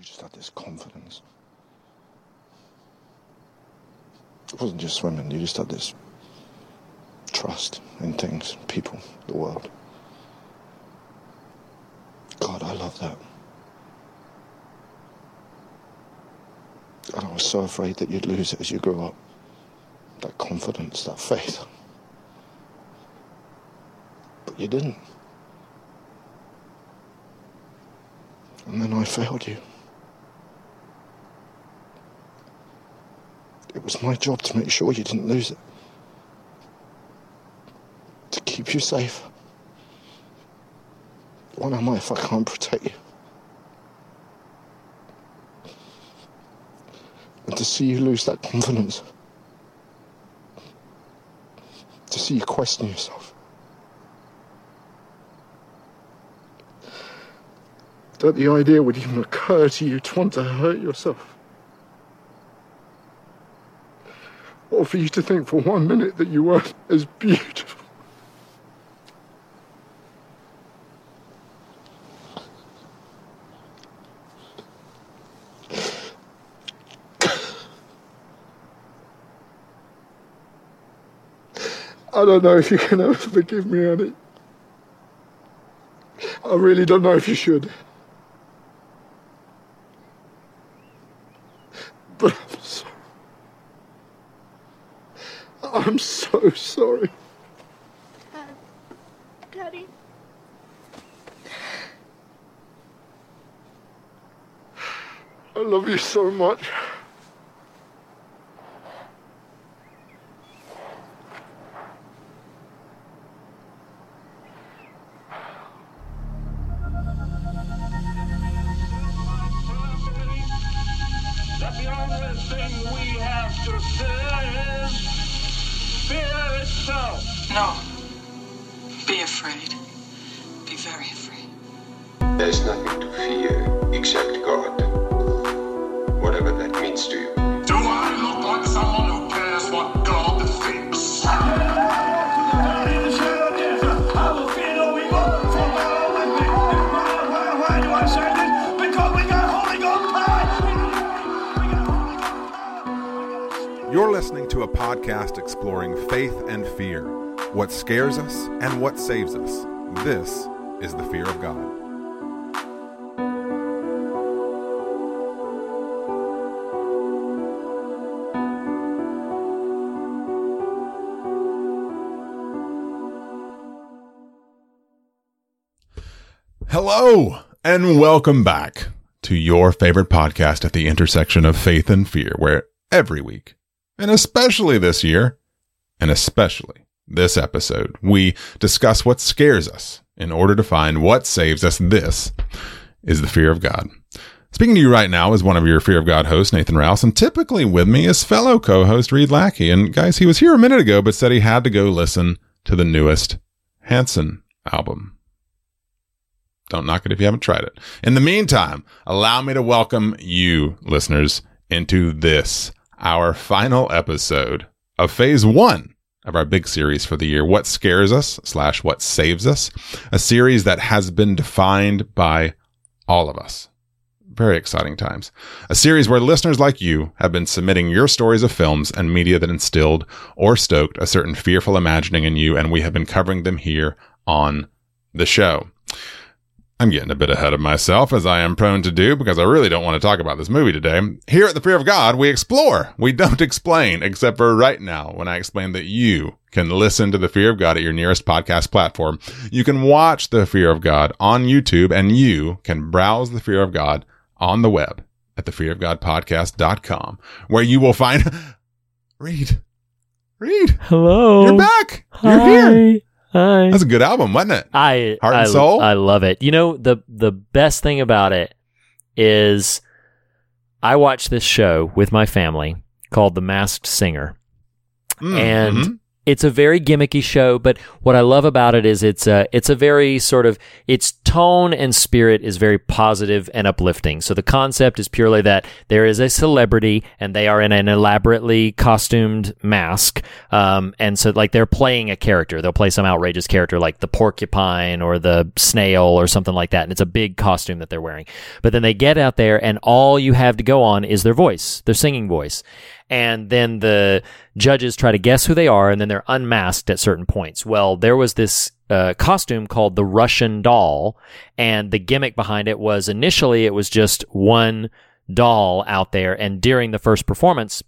You just had this confidence. It wasn't just swimming, you just had this trust in things, people, the world. God, I love that. And I was so afraid that you'd lose it as you grew up. That confidence, that faith. But you didn't. And then I failed you. It was my job to make sure you didn't lose it. To keep you safe. What am I if I can't protect you? And to see you lose that confidence. To see you question yourself. That the idea would even occur to you to want to hurt yourself. Or for you to think for one minute that you weren't as beautiful. I don't know if you can ever forgive me, Annie. I really don't know if you should. But I'm so. I'm so sorry. Dad. Uh, Daddy. I love you so much. God. Hello, and welcome back to your favorite podcast at the intersection of faith and fear, where every week, and especially this year, and especially this episode, we discuss what scares us in order to find what saves us. This is the fear of God. Speaking to you right now is one of your Fear of God hosts, Nathan Rouse, and typically with me is fellow co-host Reed Lackey. And guys, he was here a minute ago, but said he had to go listen to the newest Hanson album. Don't knock it if you haven't tried it. In the meantime, allow me to welcome you, listeners, into this, our final episode of phase one of our big series for the year, What Scares Us slash What Saves Us, a series that has been defined by all of us. Very exciting times. A series where listeners like you have been submitting your stories of films and media that instilled or stoked a certain fearful imagining in you, and we have been covering them here on the show. I'm getting a bit ahead of myself, as I am prone to do, because I really don't want to talk about this movie today. Here at The Fear of God, we explore. We don't explain, except for right now, when I explain that you can listen to The Fear of God at your nearest podcast platform. You can watch The Fear of God on YouTube, and you can browse The Fear of God on the web at thefearofgodpodcast.com, where you will find. Reed. Reed. Hello. You're back. Hi. You're here. Hi. That's a good album, wasn't it? I Heart and I, Soul? I love it. You know the the best thing about it is I watch this show with my family called The Masked Singer, Mm, and mhm. It's a very gimmicky show, but what I love about it is it's a it's a very sort of its tone and spirit is very positive and uplifting. So the concept is purely that there is a celebrity and they are in an elaborately costumed mask, um, and so like they're playing a character. They'll play some outrageous character like the porcupine or the snail or something like that, and it's a big costume that they're wearing. But then they get out there, and all you have to go on is their voice, their singing voice and then the judges try to guess who they are, and then they're unmasked at certain points. Well, there was this uh, costume called the Russian doll, and the gimmick behind it was initially it was just one doll out there, and during the first performance,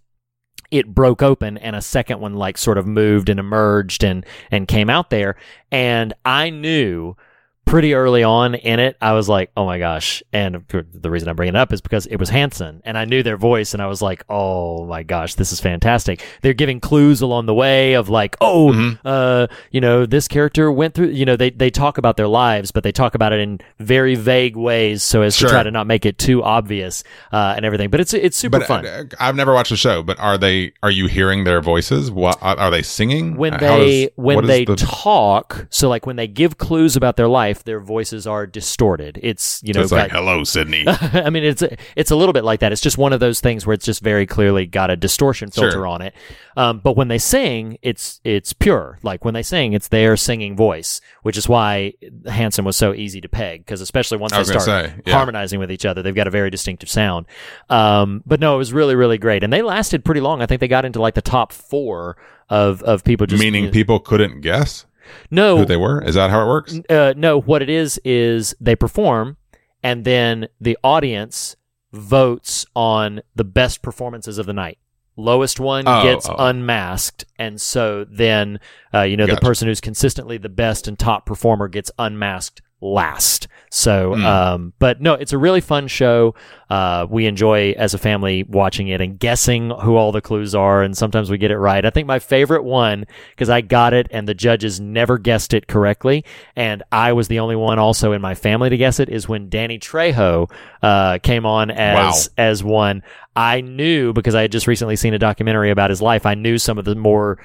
it broke open and a second one like sort of moved and emerged and and came out there, and I knew pretty early on in it, I was like, oh my gosh. And the reason I bring it up is because it was Hanson and I knew their voice and I was like, oh my gosh, this is fantastic. They're giving clues along the way of like, oh, Mm-hmm. uh, you know, this character went through, you know, they, they talk about their lives, but they talk about it in very vague ways so as Sure. to try to not make it too obvious, uh, and everything. But it's, it's super But fun. uh, I've never watched the show. But are they? Are you hearing their voices? What are they singing? when they does- when they the- talk so like when they give clues about their life their voices are distorted it's you know it's like, got- "Hello, Sydney." I mean, it's it's a little bit like that. It's just one of those things where it's just very clearly got a distortion filter Sure. on it. Um, but when they sing, it's it's pure. Like when they sing, it's their singing voice, which is why Hanson was so easy to peg because especially once they start say, yeah. harmonizing with each other, they've got a very distinctive sound. Um, but no, it was really really great, and they lasted pretty long. I think they got into like the top four of of people just Meaning people couldn't guess no who they were. Is that how it works? uh, no, what it is is they perform, and then the audience votes on the best performances of the night. Lowest one Oh, gets oh. unmasked, and so then uh, you know Gotcha. the person who's consistently the best and top performer gets unmasked last. So, Hmm. um, but no, it's a really fun show. Uh, we enjoy as a family watching it and guessing who all the clues are, and sometimes we get it right. I think my favorite one because I got it and the judges never guessed it correctly, and I was the only one also in my family to guess it. Is when Danny Trejo uh, came on as as one. I knew because I had just recently seen a documentary about his life. I knew some of the more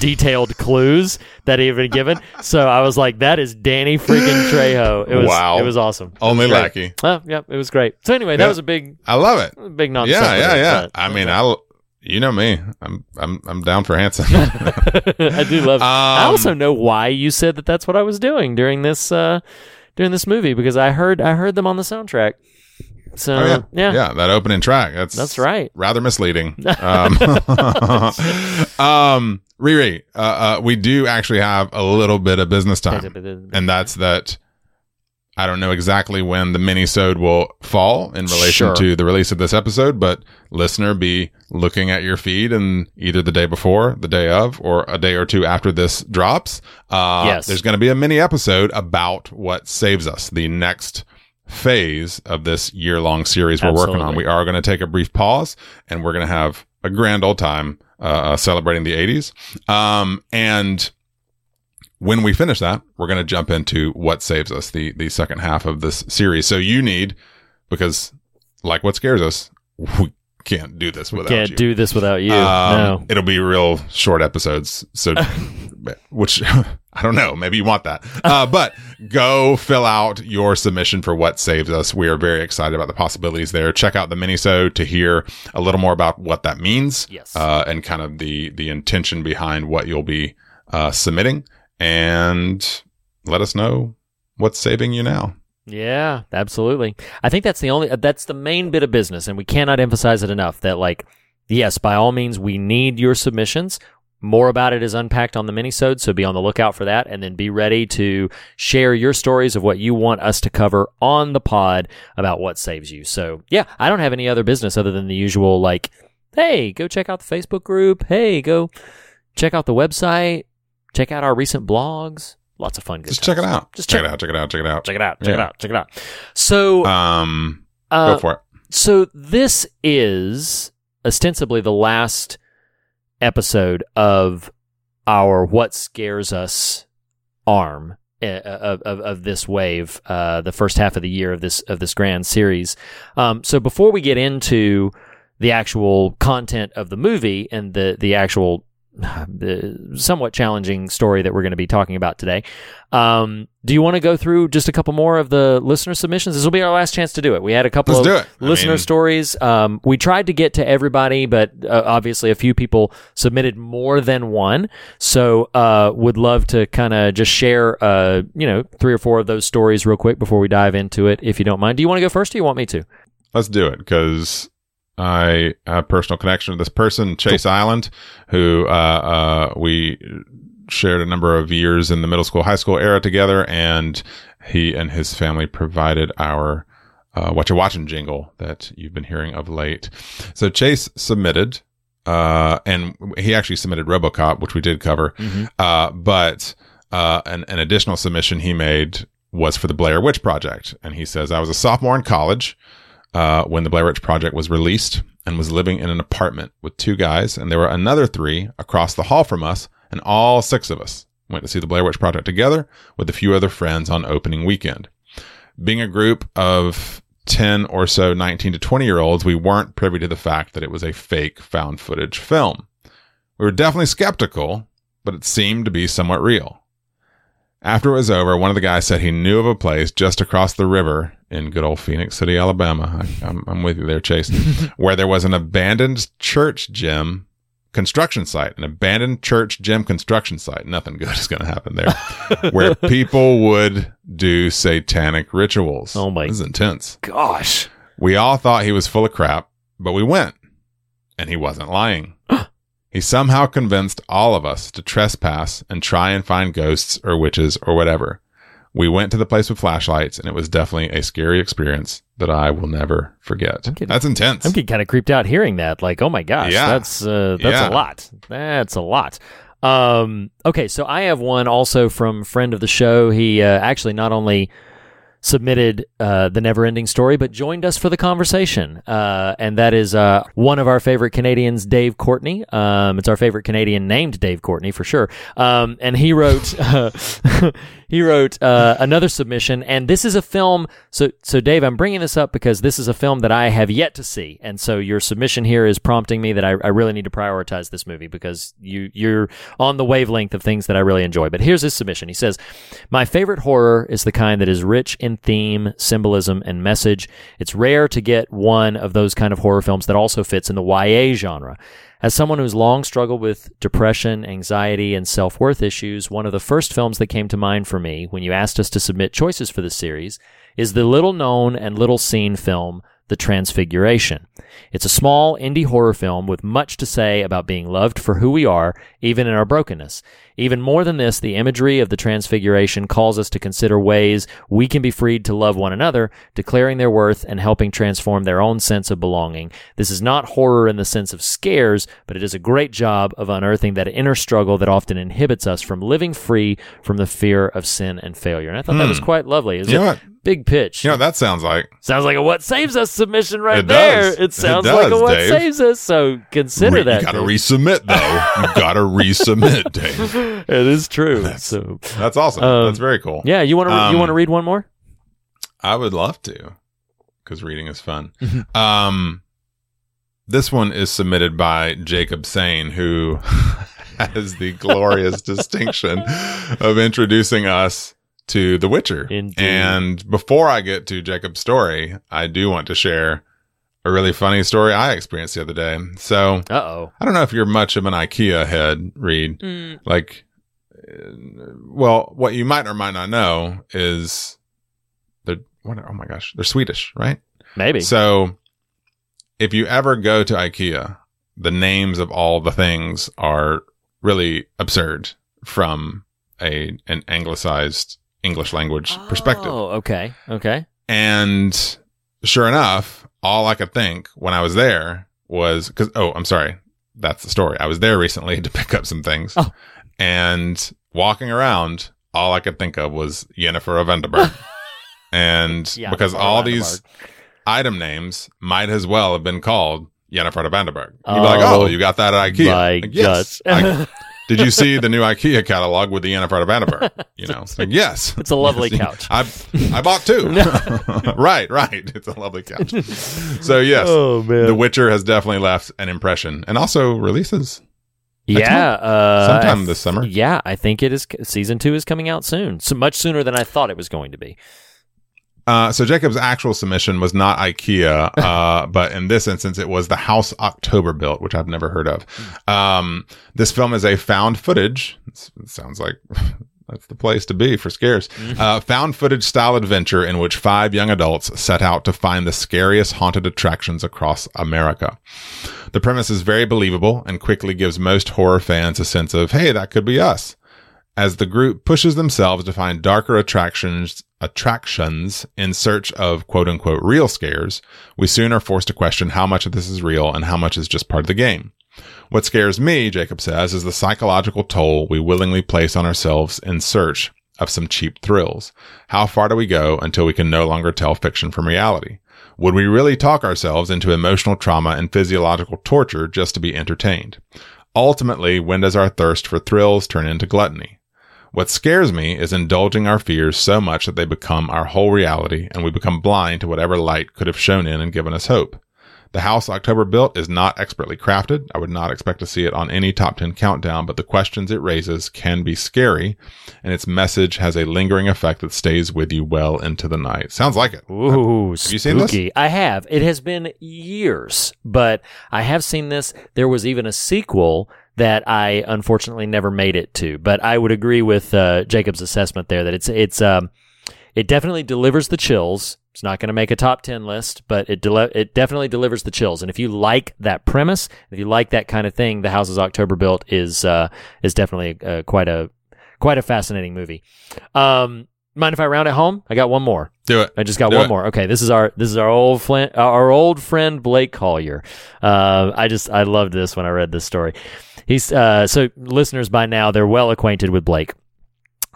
detailed clues that he had been given. So I was like, "That is Danny freaking Trejo." It was Wow. it was awesome. Only was. Lackey. Oh, yeah, it was great. So anyway, that Yeah. was a big I love it. big non yeah, yeah, yeah. I mean, I'll. You know me. I'm. I'm. I'm down for Hanson. I do love. I Um, also know why you said that. That's what I was doing during this uh, during this movie because I heard I heard them on the soundtrack. So Oh, yeah. yeah, yeah, that opening track. That's That's right. Rather misleading. Um, um Riri, uh, uh, we do actually have a little bit of business time, and that's that. I don't know exactly when the mini-sode will fall in relation Sure. to the release of this episode, but listener, be looking at your feed and either the day before, the day of, or a day or two after this drops. Uh, Yes. There's going to be a mini episode about what saves us, the next phase of this year-long series we're working on. We are going to take a brief pause and we're going to have a grand old time uh, celebrating the 80s. Um, and when we finish that, we're going to jump into what saves us, the the second half of this series. So you need, because like what scares us, we can't do this without Can't you. do this without you. Um, no. It'll be real short episodes. So, which I don't know. Maybe you want that. Uh, but go fill out your submission for what saves us. We are very excited about the possibilities there. Check out the minisode to hear a little more about what that means. Yes. Uh, and kind of the, the intention behind what you'll be, uh, submitting and let us know what's saving you now. Yeah, absolutely. I think that's the only uh, that's the main bit of business and we cannot emphasize it enough that like yes, by all means we need your submissions. More about it is unpacked on the minisode, so be on the lookout for that and then be ready to share your stories of what you want us to cover on the pod about what saves you. So, yeah, I don't have any other business other than the usual like hey, go check out the Facebook group. Hey, go check out the website. Check out our recent blogs. Lots of fun good Just check it out. Just check check- it out. Check it out. Check it out. Check it out. Check it out. Check it out. So, Um, uh, go for it. so this is ostensibly the last episode of our "What Scares Us" arm uh, of, of of this wave, uh, the first half of the year of this of this grand series. Um, so before we get into the actual content of the movie and the the actual somewhat challenging story that we're going to be talking about today. Um, do you want to go through just a couple more of the listener submissions? This will be our last chance to do it. We had a couple Let's of it. I listener mean- stories. Um, we tried to get to everybody, but uh, obviously a few people submitted more than one. So uh, would love to kind of just share, uh, you know, three or four of those stories real quick before we dive into it, if you don't mind. Do you want to go first, or do you want me to? Let's do it because I have a personal connection to this person, Chase Island, who uh, uh, we shared a number of years in the middle school, high school era together, and he and his family provided our uh, "What You Watching" jingle that you've been hearing of late. So Chase submitted, uh, and he actually submitted RoboCop, which we did cover, uh, but uh, an, an additional submission he made was for the Blair Witch Project, and he says, "I was a sophomore in college." Uh, when the Blair Witch Project was released and was living in an apartment with two guys, and there were another three across the hall from us, and all six of us went to see the Blair Witch Project together with a few other friends on opening weekend. Being a group of 10 or so 19 to 20 year olds, we weren't privy to the fact that it was a fake found footage film. We were definitely skeptical, but it seemed to be somewhat real. After it was over, one of the guys said he knew of a place just across the river in good old Phenix City, Alabama. I, I'm, I'm with you there, Chase, where there was an abandoned church gym construction site, an abandoned church gym construction site. Nothing good is going to happen there, where people would do satanic rituals. Oh my- This is intense. Gosh. We all thought he was full of crap, but we went, and he wasn't lying. he somehow convinced all of us to trespass and try and find ghosts or witches or whatever. We went to the place with flashlights, and it was definitely a scary experience that I will never forget. getting- That's intense. I'm getting kind of creeped out hearing that. Like, oh my gosh, Yeah. that's uh, that's Yeah. a lot. That's a lot. Um, okay, so I have one also from friend of the show. He uh, actually not only submitted uh, the never ending story, but joined us for the conversation. Uh, and that is uh, one of our favorite Canadians, Dave Courtney. Um, it's our favorite Canadian named Dave Courtney for sure. Um, and he wrote. He wrote uh, another submission, and this is a film. So, so Dave, I'm bringing this up because this is a film that I have yet to see, and so your submission here is prompting me that I, I really need to prioritize this movie because you you're on the wavelength of things that I really enjoy. But here's his submission. He says, "My favorite horror is the kind that is rich in theme, symbolism, and message. It's rare to get one of those kind of horror films that also fits in the YA genre." As someone who's long struggled with depression, anxiety, and self worth issues, one of the first films that came to mind for me when you asked us to submit choices for this series is the little known and little seen film, The Transfiguration. It's a small indie horror film with much to say about being loved for who we are, even in our brokenness. Even more than this, the imagery of the Transfiguration calls us to consider ways we can be freed to love one another, declaring their worth and helping transform their own sense of belonging. This is not horror in the sense of scares, but it is a great job of unearthing that inner struggle that often inhibits us from living free from the fear of sin and failure. And I thought that was quite lovely. Is Hmm. You it? Big pitch. You know what that sounds like? Sounds like a what saves us submission right It there. does. It Sounds like a what Dave. saves us. So consider Re- that. you got to resubmit though. you got to resubmit, Dave. it is true. so That's awesome. Um, That's very cool. yeah, you want to you Um, want to read one more? I would love to, because reading is fun. Mm-hmm. um, this one is submitted by Jacob Sane, who has the glorious distinction of introducing us to The Witcher. Indeed. And before I get to Jacob's story, I do want to share a really funny story I experienced the other day. So Uh oh. I don't know if you're much of an IKEA head, Reed. Like, uh, well, what you might or might not know is they're, what, oh my gosh, they're Swedish, right? Maybe. So if you ever go to IKEA, the names of all the things are really absurd from a, an anglicized English language perspective. Oh, okay. Okay. And sure enough, all I could think when I was there was because, oh, I'm sorry. That's the story. I was there recently to pick up some things. Oh. And walking around, all I could think of was Yennefer of Vengerberg. and Yeah, because all these item names might as well have been called Yennefer of Vandenberg. You'd be like, Oh, oh, you got that at IKEA. Like, yes. I- did you see the new IKEA catalog with the of Vandenberg? You know, it's like, yes. It's a lovely couch. I I bought two. right, right. It's a lovely couch. So yes, Oh, man. The Witcher has definitely left an impression, and also releases Yeah, uh, Sometime I this summer. Yeah, I think it is. Season two is coming out soon, so much sooner than I thought it was going to be. Uh, so Jacob's actual submission was not IKEA, uh, but in this instance, it was the House October Built, which I've never heard of. Um, this film is a found footage. It sounds like that's the place to be for scares. Uh, found footage style adventure in which five young adults set out to find the scariest haunted attractions across America. The premise is very believable and quickly gives most horror fans a sense of, hey, that could be us as the group pushes themselves to find darker attractions attractions in search of quote unquote real scares, we soon are forced to question how much of this is real and how much is just part of the game. What scares me, Jacob says, is the psychological toll we willingly place on ourselves in search of some cheap thrills. How far do we go until we can no longer tell fiction from reality? Would we really talk ourselves into emotional trauma and physiological torture just to be entertained? Ultimately, when does our thirst for thrills turn into gluttony? What scares me is indulging our fears so much that they become our whole reality and we become blind to whatever light could have shone in and given us hope. The house October built is not expertly crafted. I would not expect to see it on any top 10 countdown, but the questions it raises can be scary and its message has a lingering effect that stays with you well into the night. Sounds like it. Ooh, you seen this? spooky. I have. It has been years, but I have seen this. There was even a sequel that I unfortunately never made it to. But I would agree with uh, Jacob's assessment there that it's it's um it definitely delivers the chills. It's not going to make a top 10 list, but it deli- it definitely delivers the chills. And if you like that premise, if you like that kind of thing, The Houses October Built is uh, is definitely uh, quite a quite a fascinating movie. Um, mind if I round it home? I got one more. Do it. I just got Do one it. more. Okay, this is our this is our old friend our old friend Blake Collier. Uh, I just I loved this when I read this story. He's uh, so listeners by now they're well acquainted with Blake.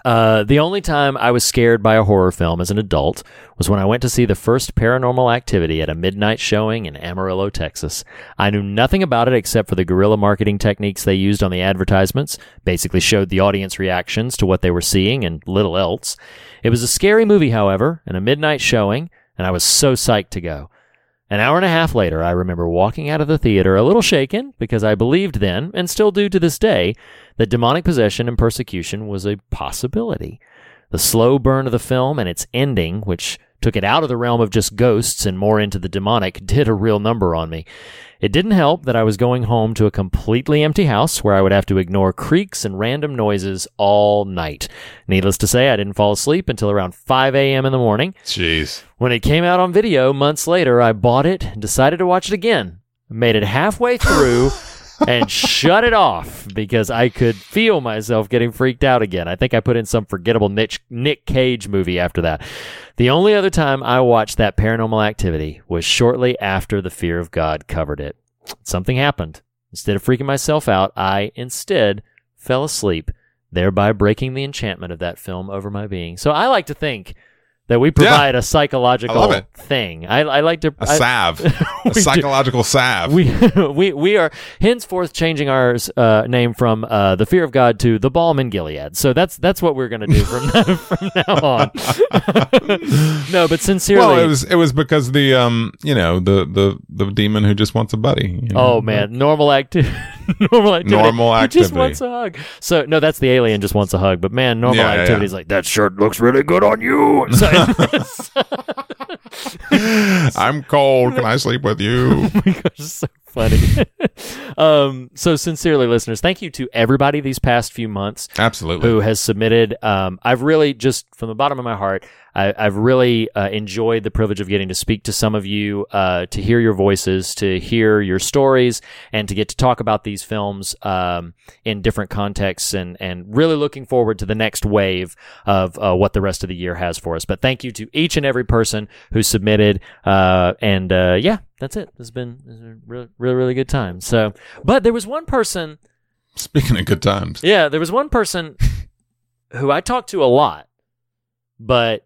Uh, the only time I was scared by a horror film as an adult was when I went to see the first paranormal activity at a midnight showing in Amarillo, Texas. I knew nothing about it except for the guerrilla marketing techniques they used on the advertisements, basically showed the audience reactions to what they were seeing and little else. It was a scary movie, however, and a midnight showing, and I was so psyched to go. An hour and a half later, I remember walking out of the theater a little shaken because I believed then, and still do to this day, that demonic possession and persecution was a possibility. The slow burn of the film and its ending, which took it out of the realm of just ghosts and more into the demonic, did a real number on me. It didn't help that I was going home to a completely empty house where I would have to ignore creaks and random noises all night. Needless to say, I didn't fall asleep until around 5 a.m. in the morning. Jeez. When it came out on video months later, I bought it and decided to watch it again. Made it halfway through and shut it off because I could feel myself getting freaked out again. I think I put in some forgettable Nick, Nick Cage movie after that. The only other time I watched that paranormal activity was shortly after The Fear of God covered it. Something happened. Instead of freaking myself out, I instead fell asleep, thereby breaking the enchantment of that film over my being. So I like to think that we provide a psychological I thing. I, I like to A I- salve. A do. psychological salve. we we we are henceforth changing our uh, name from uh, the fear of God to the balm in Gilead. So that's that's what we're going to do from from now on. no, but sincerely, well, it was it was because the um you know the the the demon who just wants a buddy. you know? oh man, normal activity. normal activity. Normal He just wants a hug. So no, that's the alien just wants a hug. But man, normal Yeah, yeah, activity is like that shirt looks really good on you. So, I'm cold. Can I sleep with you? gosh, so funny. um, so sincerely, listeners, thank you to everybody these past few months Absolutely. who has submitted. Um, I've really just from the bottom of my heart, I, I've really uh, enjoyed the privilege of getting to speak to some of you, uh, to hear your voices, to hear your stories, and to get to talk about these films um, in different contexts, and and really looking forward to the next wave of uh, what the rest of the year has for us. But thank you to each and every person who submitted, uh, and uh, yeah, that's it. It's been, it's been a really, really, really good time. So, but there was one person. Speaking of good times. Yeah, there was one person who I talked to a lot, but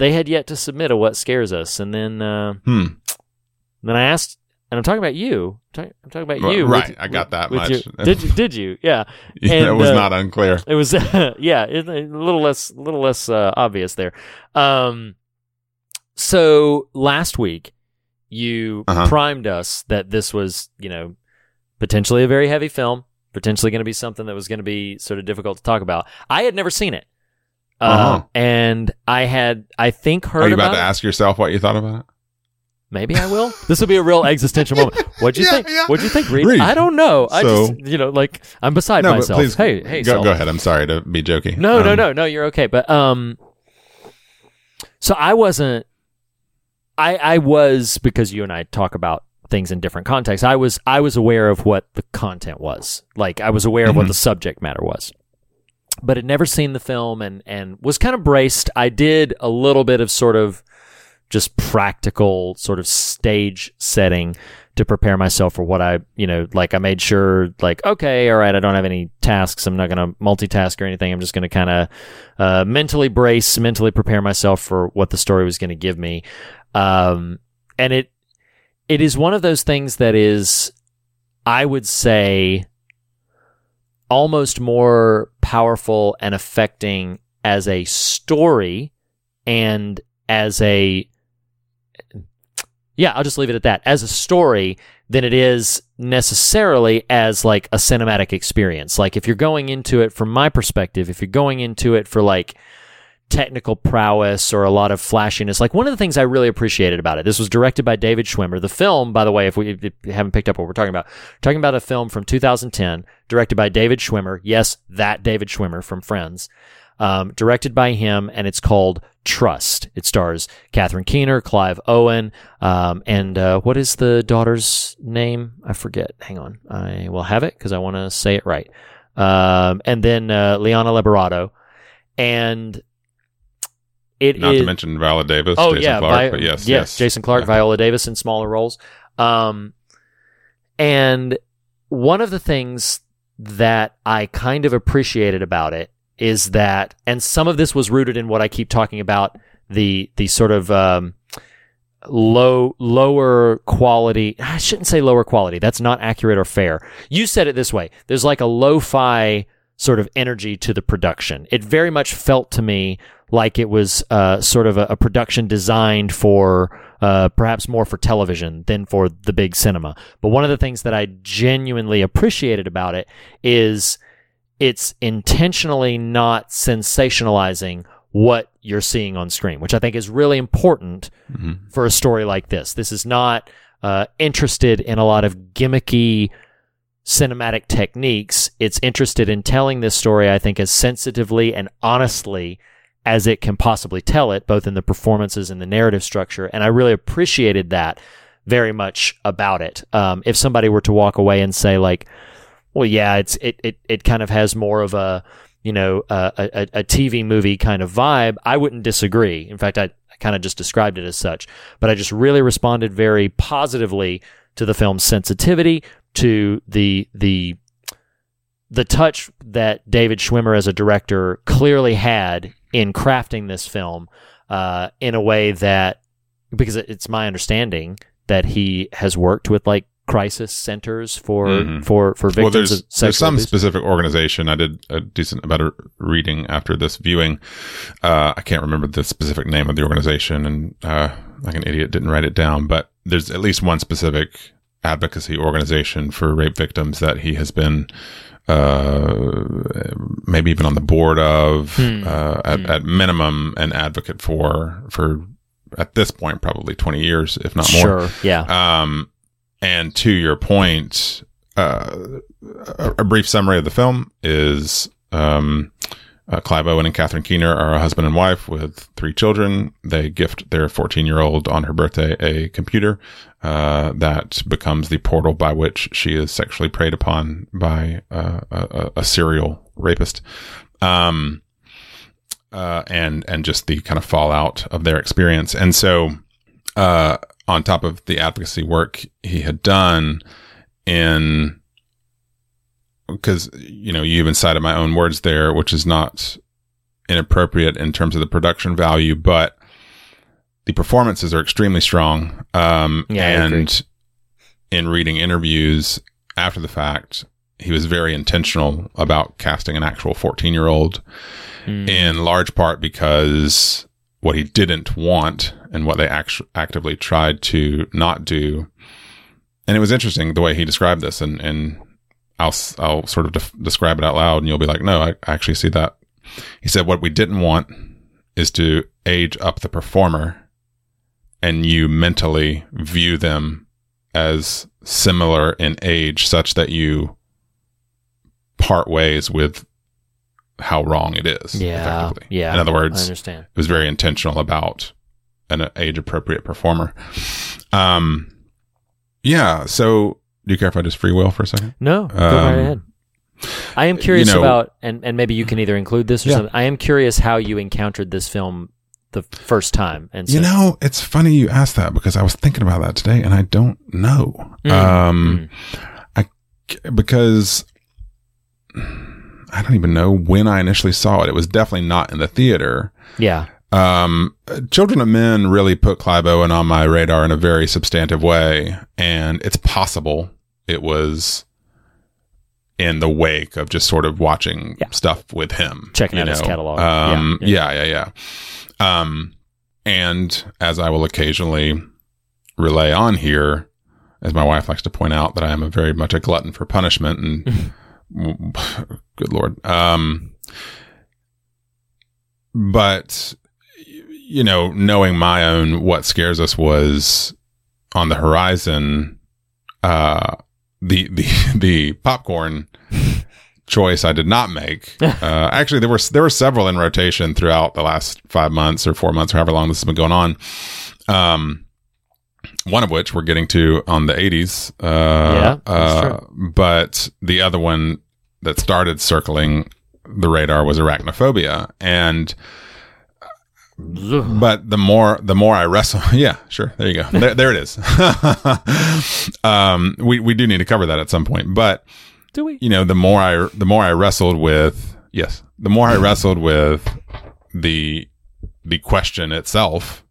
they had yet to submit a what scares us, and then uh, Hmm. then I asked, and I'm talking about you. I'm talking, about you. right, I got that much. your- did you? Did you? Yeah. Yeah, And, it was uh, not unclear. It was yeah, it, a little less, a little less uh, obvious there. Um, so last week you Uh-huh. primed us that this was, you know, potentially a very heavy film. potentially going to be something that was going to be sort of difficult to talk about. I had never seen it. Uh, Uh-huh. and I had, I think, heard Are you about about to it. ask yourself what you thought about it? Maybe I will. this will be a real existential moment. What'd you Yeah, think? yeah. What'd you think, Reed? Reed. I don't know. I So- just, you know, like I'm beside No, myself. please hey, hey, go, go ahead. I'm sorry to be jokey. No, no, Um, no, no. You're okay. But um, so I wasn't. I I was because you and I talk about things in different contexts. I was I was aware of what the content was. Like I was aware of what Mhm. the subject matter was. But had never seen the film and and was kind of braced. I did a little bit of sort of just practical sort of stage setting to prepare myself for what I, you know, like I made sure, like, okay, all right, I don't have any tasks. I'm not going to multitask or anything. I'm just going to kind of uh, mentally brace, mentally prepare myself for what the story was going to give me. Um, and it, it is one of those things that is, I would say, almost more powerful and affecting as a story and as a yeah, I'll just leave it at that. As a story, than it is necessarily as like a cinematic experience. Like if you're going into it from my perspective, if you're going into it for like technical prowess or a lot of flashiness, like one of the things I really appreciated about it. This was directed by David Schwimmer. The film, by the way, if we if haven't picked up what we're talking about, we're talking about a film from 2010, directed by David Schwimmer. Yes, that David Schwimmer from Friends. Um, directed by him, and it's called Trust. It stars Catherine Keener, Clive Owen, um, and uh, what is the daughter's name? I forget. Hang on, I will have it because I want to say it right. Um, and then uh, Liana Liberato, and it Not is- to mention Viola Davis, Oh Jason yeah, Clarke, Vi- but yes, yeah, yes, Jason Clarke, Yeah. Viola Davis in smaller roles. Um, and one of the things that I kind of appreciated about it is that, and some of this was rooted in what I keep talking about the the sort of um, low lower quality. I shouldn't say lower quality. That's not accurate or fair. You said it this way. There's like a lo-fi sort of energy to the production. It very much felt to me like it was uh, sort of a, a production designed for uh, perhaps more for television than for the big cinema. But one of the things that I genuinely appreciated about it is it's intentionally not sensationalizing what you're seeing on screen, which I think is really important Mhm. for a story like this. This is not uh, interested in a lot of gimmicky cinematic techniques. It's interested in telling this story, I think, as sensitively and honestly as it can possibly tell it, both in the performances and the narrative structure. And I really appreciated that very much about it. Um, if somebody were to walk away and say, like, well, yeah, it's it it, it kind of has more of a you know a, a, a TV movie kind of vibe. I wouldn't disagree. In fact, I, I kind of just described it as such. But I just really responded very positively to the film's sensitivity, to the the the touch that David Schwimmer as a director clearly had in crafting this film uh, in a way that because it's my understanding that he has worked with like crisis centers for Mhm. for for victims Well, there's of there's some abuse. specific organization. I did a decent amount of reading after this viewing. Uh, I can't remember the specific name of the organization, and uh, like an idiot didn't write it down. But there's at least one specific advocacy organization for rape victims that he has been uh, maybe even on the board of, Hmm. uh, at, Hmm. at minimum, an advocate for for at this point probably 20 years, if not more. Sure, yeah. Um, and to your point, uh, a, a brief summary of the film is um, uh, Clive Owen and Catherine Keener are a husband and wife with three children. They gift their 14 year old on her birthday a computer uh, that becomes the portal by which she is sexually preyed upon by uh, a, a- serial rapist. Um, uh, and and just the kind of fallout of their experience, and so uh, on top of the advocacy work he had done in because you know you even cited my own words there which is not inappropriate in terms of the production value but the performances are extremely strong um Yeah, and in reading interviews after the fact he was very intentional about casting an actual 14 year old Mm. in large part because what he didn't want and what they act- actively tried to not do. And it was interesting the way he described this. And, and I'll I'll sort of def- describe it out loud, and you'll be like, no, I I actually see that. He said what we didn't want is to age up the performer, and you mentally view them as similar in age, such that you part ways with how wrong it is. Yeah. Yeah. In other words, I understand. it was very intentional about an age appropriate performer. Um, yeah. So, do you care if I just free will for a second? No, go right Um, ahead. I am curious know- about, and, and maybe you can either include this or Yeah. something. I am curious how you encountered this film the first time. And so, You know, it's funny you asked that because I was thinking about that today, and I don't know. Mm, Um, I because I don't even know when I initially saw it. It was definitely not in the theater. yeah, Um, Children of Men really put Clive Owen on my radar in a very substantive way, and it's possible it was in the wake of just sort of watching Yeah. stuff with him, Checking out his catalog. Um, Yeah, yeah, yeah, yeah. Um, and as I will occasionally relay on here, as my wife likes to point out, that I am a very much a glutton for punishment, and good lord. Um, but you know, knowing my own what scares us was on the horizon. Uh, the the the popcorn choice I did not make. Uh, actually, there were there were several in rotation throughout the last five months or four months, or however long this has been going on. Um, one of which we're getting to on the 80s. Uh, Yeah, uh, but the other one that started circling the radar was arachnophobia, and but the more the more I wrestle, yeah, sure, there you go, there, there it is. um, we we do need to cover that at some point, but do we? you know, the more I the more I wrestled with yes, the more I wrestled with the the question itself,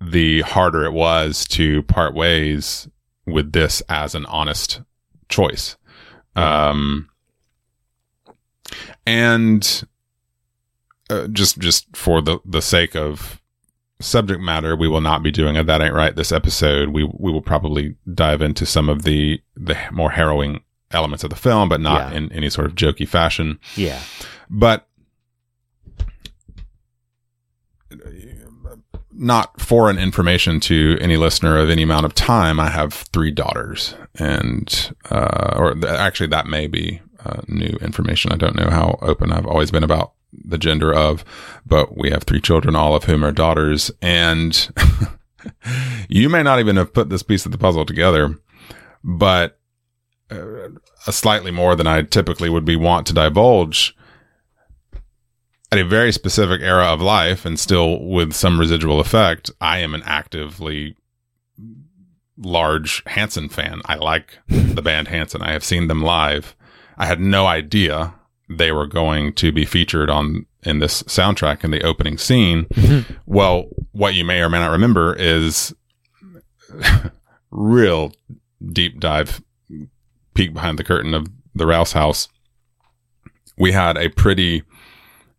the harder it was to part ways with this as an honest choice. Um, and uh, just just for the the sake of subject matter, we will not be doing a that ain't right this episode. We we will probably dive into some of the the more harrowing elements of the film, but not Yeah. in any sort of jokey fashion. Yeah, But not foreign information to any listener of any amount of time. I have three daughters, and uh, or th- actually, that may be uh, new information. I don't know how open I've always been about the gender of, but we have three children, all of whom are daughters, and you may not even have put this piece of the puzzle together, but uh, a slightly more than I typically would be want to divulge at a very specific era of life and still with some residual effect, I am an actively large Hanson fan. I like the band Hanson. I have seen them live. I had no idea they were going to be featured on in this soundtrack in the opening scene. Well, what you may or may not remember is real deep dive peek behind the curtain of the Rouse house. We had a pretty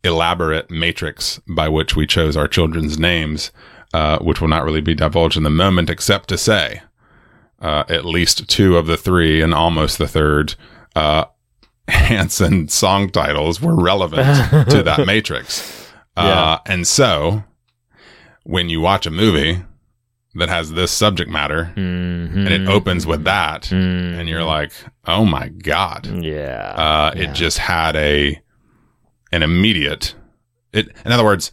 elaborate matrix by which we chose our children's names, uh, which will not really be divulged in the moment, except to say uh, at least two of the three and almost the third uh, Hanson song titles were relevant to that matrix. Uh, and so when you watch a movie that has this subject matter Mm-hmm. and it opens with that, and you're like, oh my God. yeah, Uh, Yeah. It just had a an immediate. It, in other words,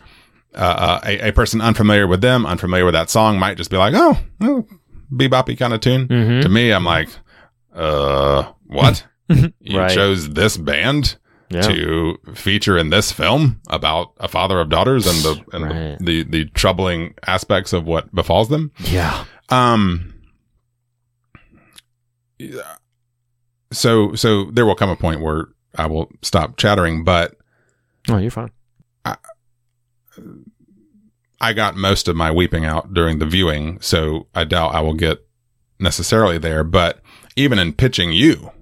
uh, uh, a, a person unfamiliar with them, unfamiliar with that song, might just be like, "Oh, oh beboppy kind of tune." Mhm. To me, I'm like, "Uh, what? you Right. chose this band yeah. to feature in this film about a father of daughters and the and Right. the, the the troubling aspects of what befalls them." yeah, Um. So so there will come a point where I will stop chattering, but oh, you're fine. I got most of my weeping out during the viewing, so I doubt I will get necessarily there. But even in pitching you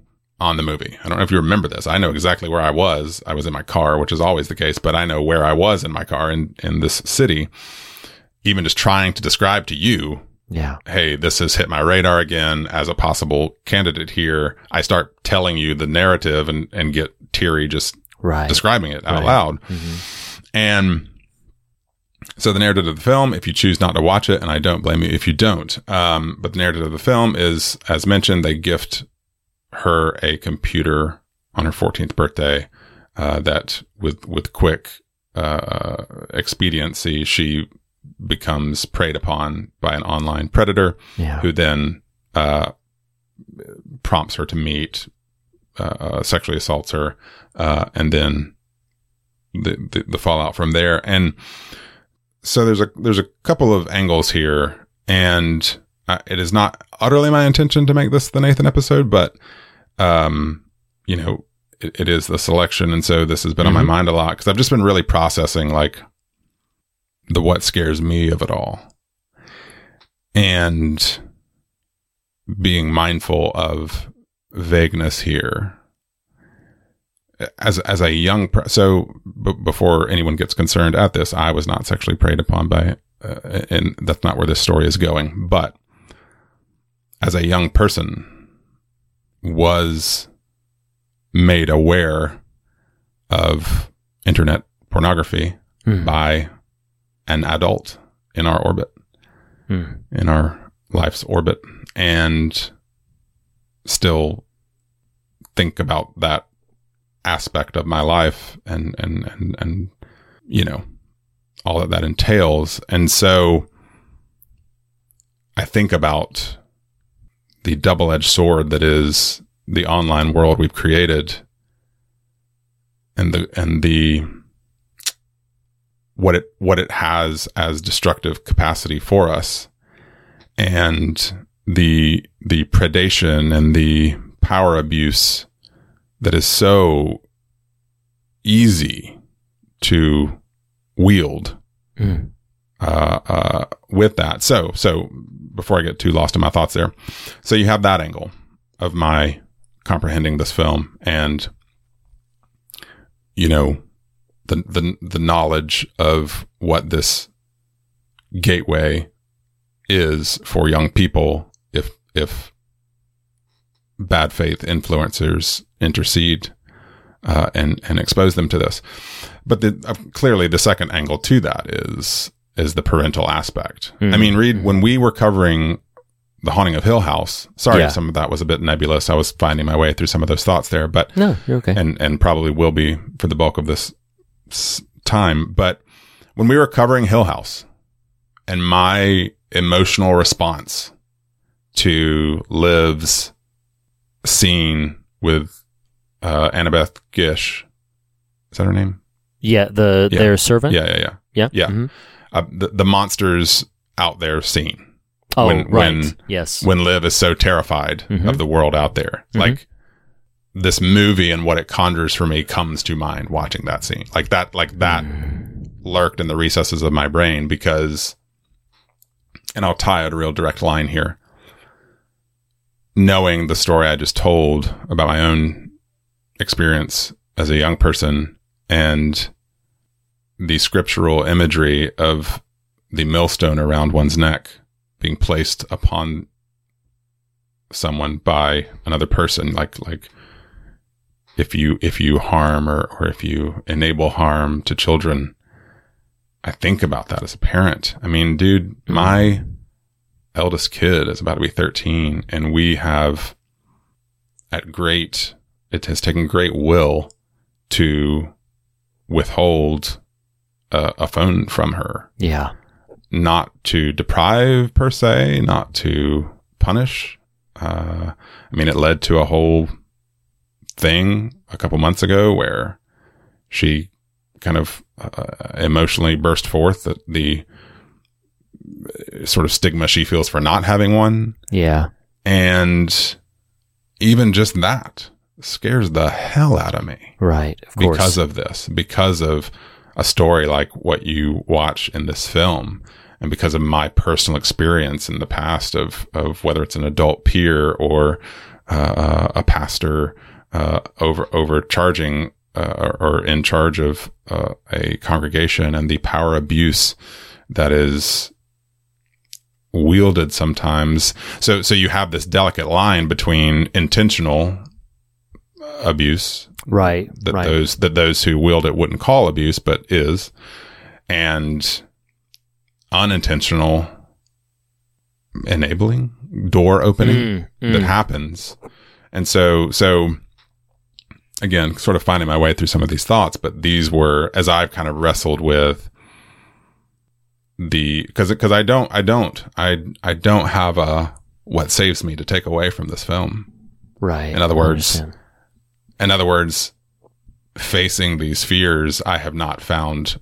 on the movie, I don't know if you remember this. I know exactly where I was. I was in my car, which is always the case, but I know where I was in my car in, in this city. Even just trying to describe to you Yeah. hey, this has hit my radar again as a possible candidate here, I start telling you the narrative and, and get teary just Right. describing it out Right. loud. And so the narrative of the film, if you choose not to watch it, and I don't blame you if you don't, um, but the narrative of the film is, as mentioned, they gift her a computer on her 14th birthday, uh, that with, with quick, uh, expediency, she becomes preyed upon by an online predator Yeah. who then, uh, prompts her to meet, uh, sexually assaults her, uh, and then the, the the fallout from there. And so there's a there's a couple of angles here, and uh, it is not utterly my intention to make this the Nathan episode, but um, you know, it, it is the selection, and so this has been on my Mhm. mind a lot because I've just been really processing like the what scares me of it all, and being mindful of vagueness here as as a young per- so b- before anyone gets concerned at this i was not sexually preyed upon by uh, and that's not where this story is going but as a young person was made aware of internet pornography Hmm. by an adult in our orbit Hmm. in our life's orbit and still think about that aspect of my life and and and and you know all that that entails and so i think about the double-edged sword that is the online world we've created and the and the what it what it has as destructive capacity for us and the the predation and the power abuse that is so easy to wield Mm. uh, uh, with that. So, so before I get too lost in my thoughts there, so you have that angle of my comprehending this film and, you know, the, the, the knowledge of what this gateway is for young people if, if bad faith influencers intercede uh, and and expose them to this. But the, uh, clearly, the second angle to that is is the parental aspect. I mean, Reed when we were covering the haunting of Hill House. Sorry, Yeah. some of that was a bit nebulous. I was finding my way through some of those thoughts there, but No, you're okay. and and probably will be for the bulk of this time. But when we were covering Hill House, and my emotional response to Liv's scene with uh, Annabeth Gish, is that her name? yeah, the Yeah. their servant. Yeah, yeah, yeah. yeah, yeah. Mhm. Uh, the the monsters out there scene Oh, When- right. when- yes. when Liv is so terrified Mhm. of the world out there. Mhm. Like this movie and what it conjures for me comes to mind watching that scene. Like that, like that lurked in the recesses of my brain because, and I'll tie out a real direct line here. Knowing the story I just told about my own experience as a young person and the scriptural imagery of the millstone around one's neck being placed upon someone by another person. Like like if you if you harm or or if you enable harm to children i think about that as a parent. I mean dude mm-hmm. my eldest kid is about to be 13 and we have at great it has taken great will to withhold a, a phone from her yeah. not to deprive per se, not to punish. Uh, I mean, it led to a whole thing a couple months ago where she kind of uh, emotionally burst forth that the uh, sort of stigma she feels for not having one. Yeah. And even just that scares the hell out of me Right. Of course. because of this, because of a story like what you watch in this film, and because of my personal experience in the past of of whether it's an adult peer or uh, a pastor uh, over overcharging uh, or in charge of uh, a congregation and the power abuse that is wielded sometimes. So, so you have this delicate line between intentional abuse Right. that right. those that those who wield it wouldn't call abuse, but is, and unintentional enabling door opening Mm, that mm. happens. And so, so again, sort of finding my way through some of these thoughts, but these were as I've kind of wrestled with the because because I don't I don't I I don't have a what saves me to take away from this film. right. in other words. In other words, facing these fears, I have not found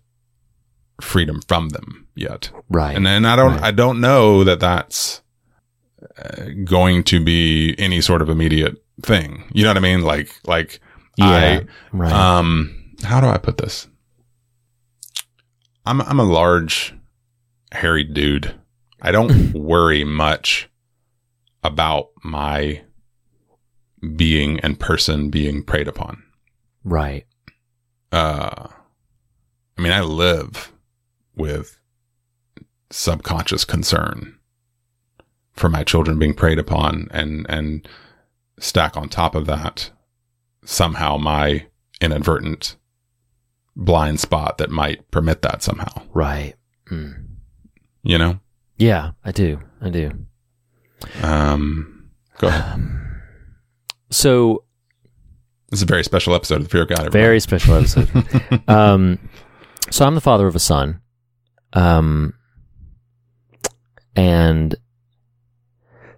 freedom from them yet. right. And then I don't, Right. I don't know that that's uh, going to be any sort of immediate thing. You know what I mean? Like, like yeah. right. I, um, how do I put this? I'm, I'm a large, hairy dude. I don't worry much about my being and person being preyed upon. right. Uh, I mean, I live with subconscious concern for my children being preyed upon and, and stack on top of that somehow my inadvertent blind spot that might permit that somehow, Right. Mm. you know? Yeah, I do. I do. Um, go ahead. So This is a very special episode of the Fear of God. everybody. very special episode. um, so I'm the father of a son, um, and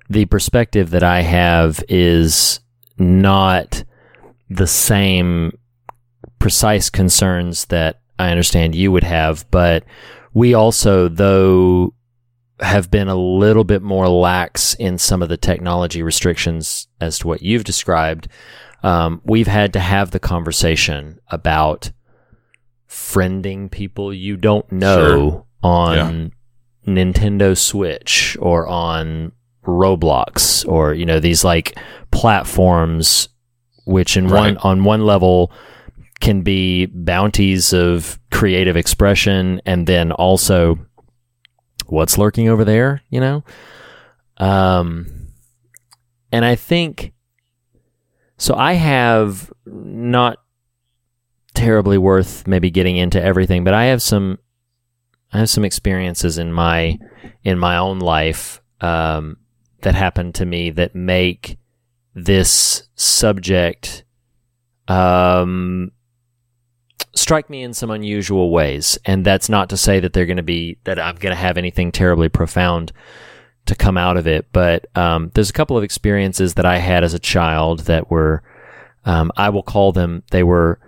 the perspective that I have is not the same precise concerns that I understand you would have, but we also, though, have been a little bit more lax in some of the technology restrictions as to what you've described. Um, we've had to have the conversation about friending people you don't know on Nintendo Switch or on Roblox or you know these like platforms which in one on one level can be bounties of creative expression and then also what's lurking over there, you know? Um and I think so I have not terribly worth maybe getting into everything, but I have some I have some experiences in my in my own life um, that happened to me that make this subject um, strike me in some unusual ways. And that's not to say that they're going to be that I'm going to have anything terribly profound to come out of it. But um, there's a couple of experiences that I had as a child that were, um, I will call them, they were,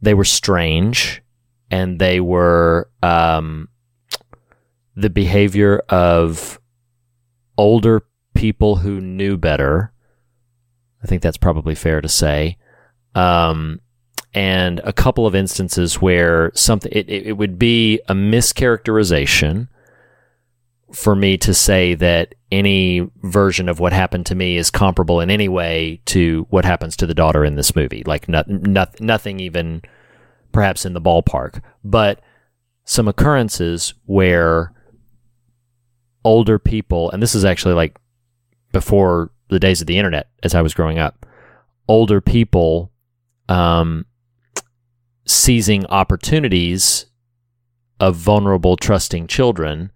they were strange, and they were um, the behavior of older people who knew better. I think that's probably fair to say. Um, and a couple of instances where something it, it, would be a mischaracterization for me to say that any version of what happened to me is comparable in any way to what happens to the daughter in this movie. Like not, not, nothing even perhaps in the ballpark, but some occurrences where older people, and this is actually like before the days of the internet as I was growing up, older people um, seizing opportunities of vulnerable, trusting children.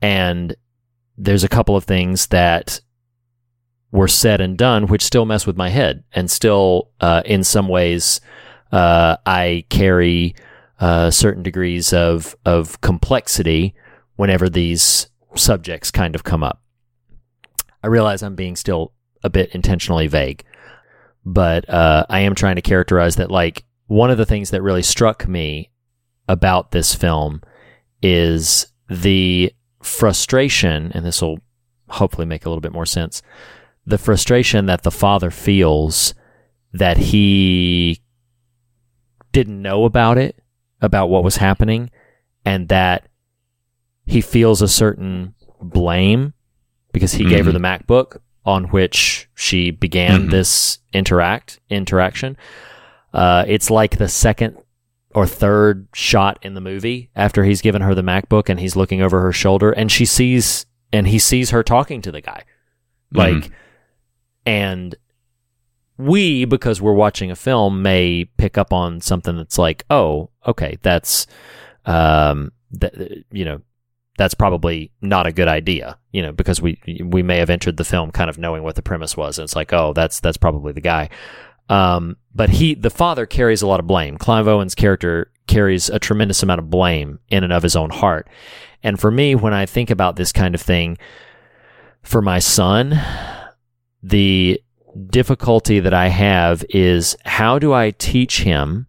And there's a couple of things that were said and done which still mess with my head and still, uh, in some ways, uh, I carry uh, certain degrees of, of complexity whenever these subjects kind of come up. I realize I'm being still a bit intentionally vague, but uh, I am trying to characterize that. Like one of the things that really struck me about this film is the frustration, and this will hopefully make a little bit more sense. The frustration that the father feels that he didn't know about it, about what was happening, and that he feels a certain blame because he gave her the MacBook on which she began Mhm. this interact interaction. Uh, it's like the second or third shot in the movie after he's given her the MacBook and he's looking over her shoulder and she sees and he sees her talking to the guy. Like and we because we're watching a film may pick up on something that's like, "Oh, okay, that's um that you know, that's probably not a good idea, you know, because we we may have entered the film kind of knowing what the premise was and it's like, "Oh, that's that's probably the guy." Um, but he, the father, carries a lot of blame. Clive Owen's character carries a tremendous amount of blame in and of his own heart. And for me, when I think about this kind of thing, for my son, the difficulty that I have is how do I teach him?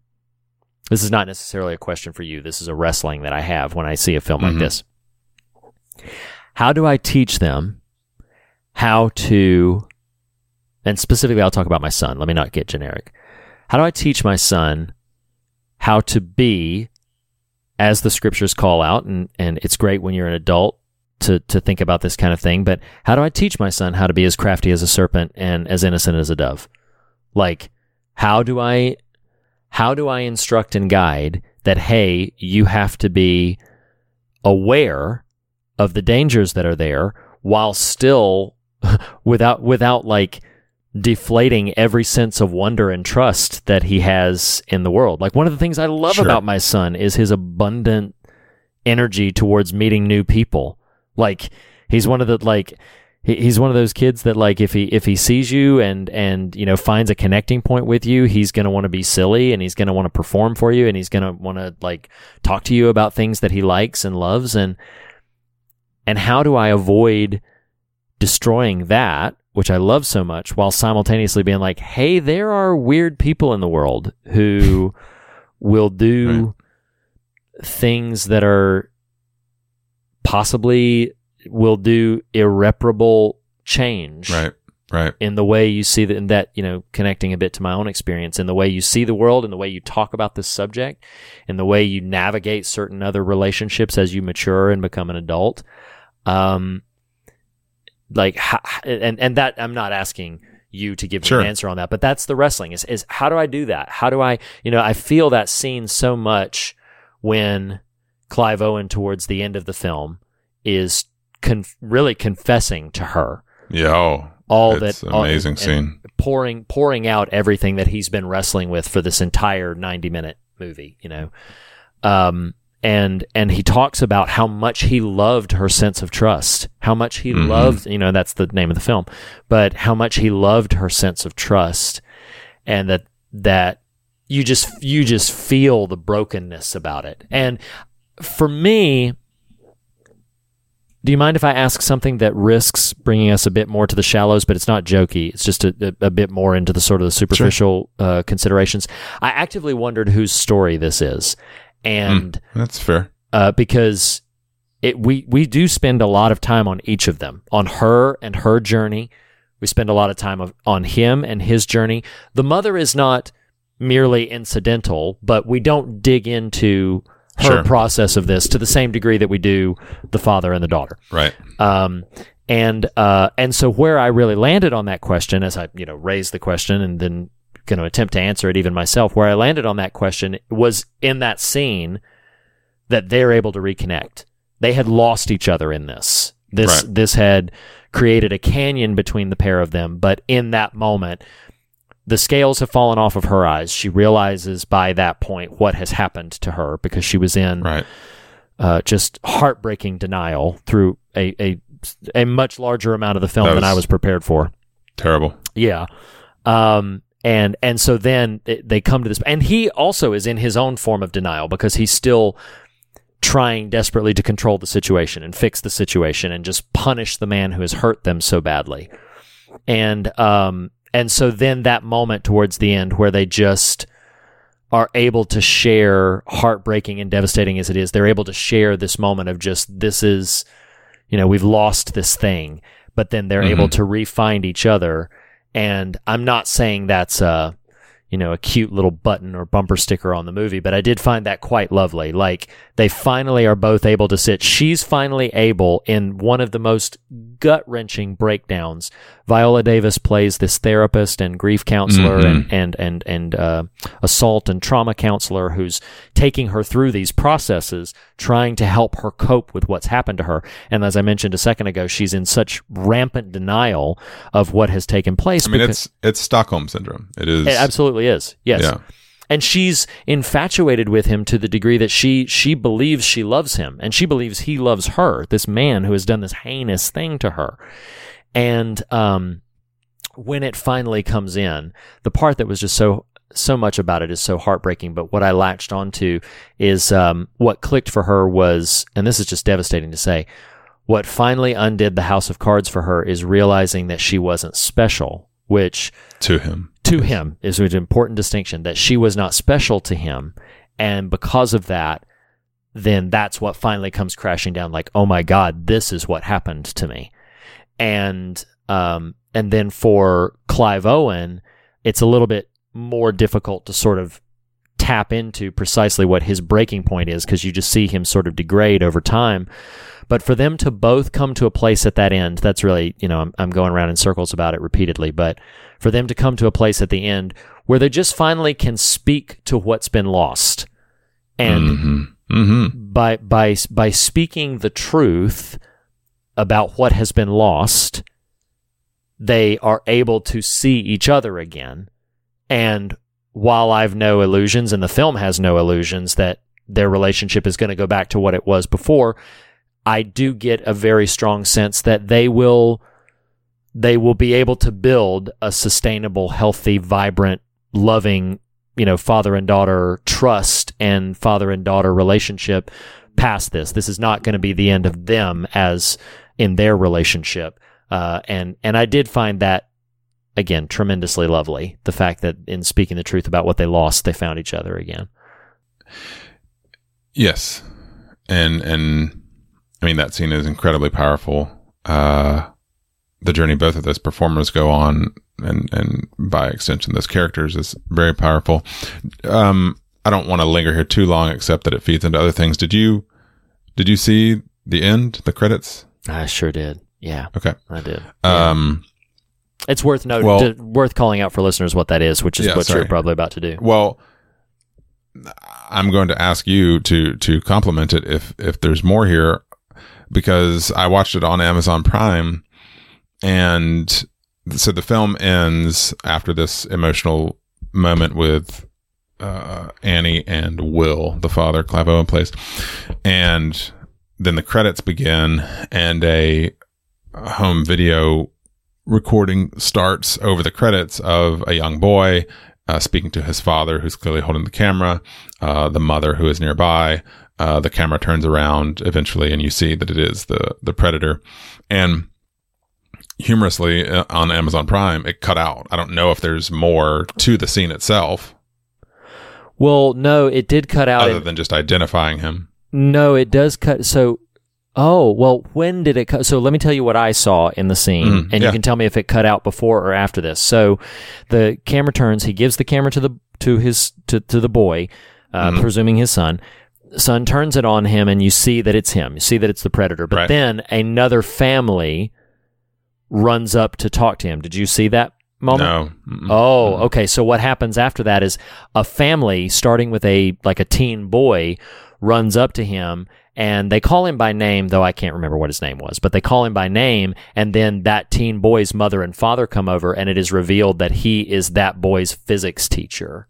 This is not necessarily a question for you. This is a wrestling that I have when I see a film like Mhm. this. How do I teach them how to, and specifically, I'll talk about my son. Let me not get generic. How do I teach my son how to be, as the scriptures call out, and, and it's great when you're an adult to, to think about this kind of thing, but how do I teach my son how to be as crafty as a serpent and as innocent as a dove? Like, how do I, how do I instruct and guide that, hey, you have to be aware of the dangers that are there while still without, without like, deflating every sense of wonder and trust that he has in the world. Like one of the things I love Sure. about my son is his abundant energy towards meeting new people. Like he's one of the like he's one of those kids that like if he if he sees you and and you know finds a connecting point with you, he's going to want to be silly and he's going to want to perform for you and he's going to want to like talk to you about things that he likes and loves and and how do I avoid destroying that, which I love so much, while simultaneously being like, hey, there are weird people in the world who will do things that are possibly will do irreparable change Right. Right. in the way you see that, in that, you know, connecting a bit to my own experience, in the way you see the world, in the way you talk about this subject, in the way you navigate certain other relationships as you mature and become an adult. Um, like, ho- and, and that I'm not asking you to give me Sure. an answer on that, but that's the wrestling is, is how do I do that? How do I, you know, I feel that scene so much when Clive Owen towards the end of the film is conf- really confessing to her Yeah. Oh, all it's that an all- amazing and- scene. and pouring pouring out everything that he's been wrestling with for this entire 90 minute movie you know um and and he talks about how much he loved her sense of trust how much he Mhm. loved you know that's the name of the film but how much he loved her sense of trust and that that you just you just feel the brokenness about it and for me do you mind if I ask something that risks bringing us a bit more to the shallows, but it's not jokey? It's just a, a, a bit more into the sort of the superficial uh, considerations. I actively wondered whose story this is, and That's fair. uh, because it we we do spend a lot of time on each of them, on her and her journey. We spend a lot of time of, on him and his journey. The mother is not merely incidental, but we don't dig into her Sure. process of this to the same degree that we do the father and the daughter. Right. Um, and uh, and so where I really landed on that question, as I you know raised the question and then going to attempt to answer it even myself, where I landed on that question was in that scene that they're able to reconnect. They had lost each other in this. This Right. this had created a canyon between the pair of them, but in that moment. The scales have fallen off of her eyes. She realizes by that point what has happened to her because she was in Right. uh, just heartbreaking denial through a, a a much larger amount of the film than I was prepared for. Terrible. Yeah. Um, and and so then they come to this, and he also is in his own form of denial because he's still trying desperately to control the situation and fix the situation and just punish the man who has hurt them so badly. And um and so then that moment towards the end where they just are able to share heartbreaking and devastating as it is, they're able to share this moment of just this is you know, we've lost this thing, but then they're able to re-find each other. And I'm not saying that's uh you know, a cute little button or bumper sticker on the movie, but I did find that quite lovely. Like they finally are both able to sit. She's finally able in one of the most gut wrenching breakdowns. Viola Davis plays this therapist and grief counselor and, and, and, and, uh, assault and trauma counselor who's taking her through these processes, trying to help her cope with what's happened to her. And as I mentioned a second ago, she's in such rampant denial of what has taken place. I mean, because- it's it's Stockholm syndrome. It is. it absolutely is. Yes. Yeah. And she's infatuated with him to the degree that she she believes she loves him and she believes he loves her, this man who has done this heinous thing to her. And um when it finally comes in, the part that was just so so much about it is so heartbreaking, but what I latched onto is um what clicked for her was and this is just devastating to say, what finally undid the house of cards for her is realizing that she wasn't special, which to him. to him is an important distinction that she was not special to him and because of that then that's what finally comes crashing down like oh my god this is what happened to me and um and then for Clive Owen it's a little bit more difficult to sort of tap into precisely what his breaking point is because you just see him sort of degrade over time but for them to both come to a place at that end, that's really, you know, I'm, I'm going around in circles about it repeatedly, but for them to come to a place at the end where they just finally can speak to what's been lost. And hmm hmm by, by, by speaking the truth about what has been lost, they are able to see each other again. And while I've no illusions and the film has no illusions that their relationship is going to go back to what it was before, I do get a very strong sense that they will they will be able to build a sustainable, healthy, vibrant, loving, you know, father and daughter trust and father and daughter relationship past this. This is not going to be the end of them as in their relationship. Uh, and and I did find that again tremendously lovely. The fact that in speaking the truth about what they lost, they found each other again. Yes, and and I mean that scene is incredibly powerful. Uh, the journey both of those performers go on, and and by extension, those characters is very powerful. Um, I don't want to linger here too long, except that it feeds into other things. Did you did you see the end, the credits? I sure did. Yeah, Okay. I did. Um, It's worth noting, Well- worth calling out for listeners what that is, which is Yeah, what sorry. you're probably about to do. Well, I'm going to ask you to to compliment it if if there's more here, because I watched it on Amazon Prime, and so the film ends after this emotional moment with uh, Annie and Will, the father, Clive Owen plays, and then the credits begin, and a home video recording starts over the credits of a young boy uh, speaking to his father, who's clearly holding the camera, uh, the mother who is nearby. Uh, the camera turns around eventually, and you see that it is the the predator. And humorously, uh, on Amazon Prime, it cut out. I don't know if there's more to the scene itself, Well, no, it did cut out. other than just identifying him. no, it does cut. So, oh, well, when did it cut? So let me tell you what I saw in the scene, Mm, and yeah. you can tell me if it cut out before or after this. So, the camera turns. He gives the camera to the to his to to the boy, uh, Mhm. presuming his son. Son turns it on him, and you see that it's him. You see that it's the predator. But Right. then another family runs up to talk to him. Did you see that moment? No. Mm-mm. Oh, okay. So what happens after that is a family, starting with a like a teen boy, runs up to him and they call him by name, though I can't remember what his name was, but they call him by name, and then that teen boy's mother and father come over, and it is revealed that he is that boy's physics teacher.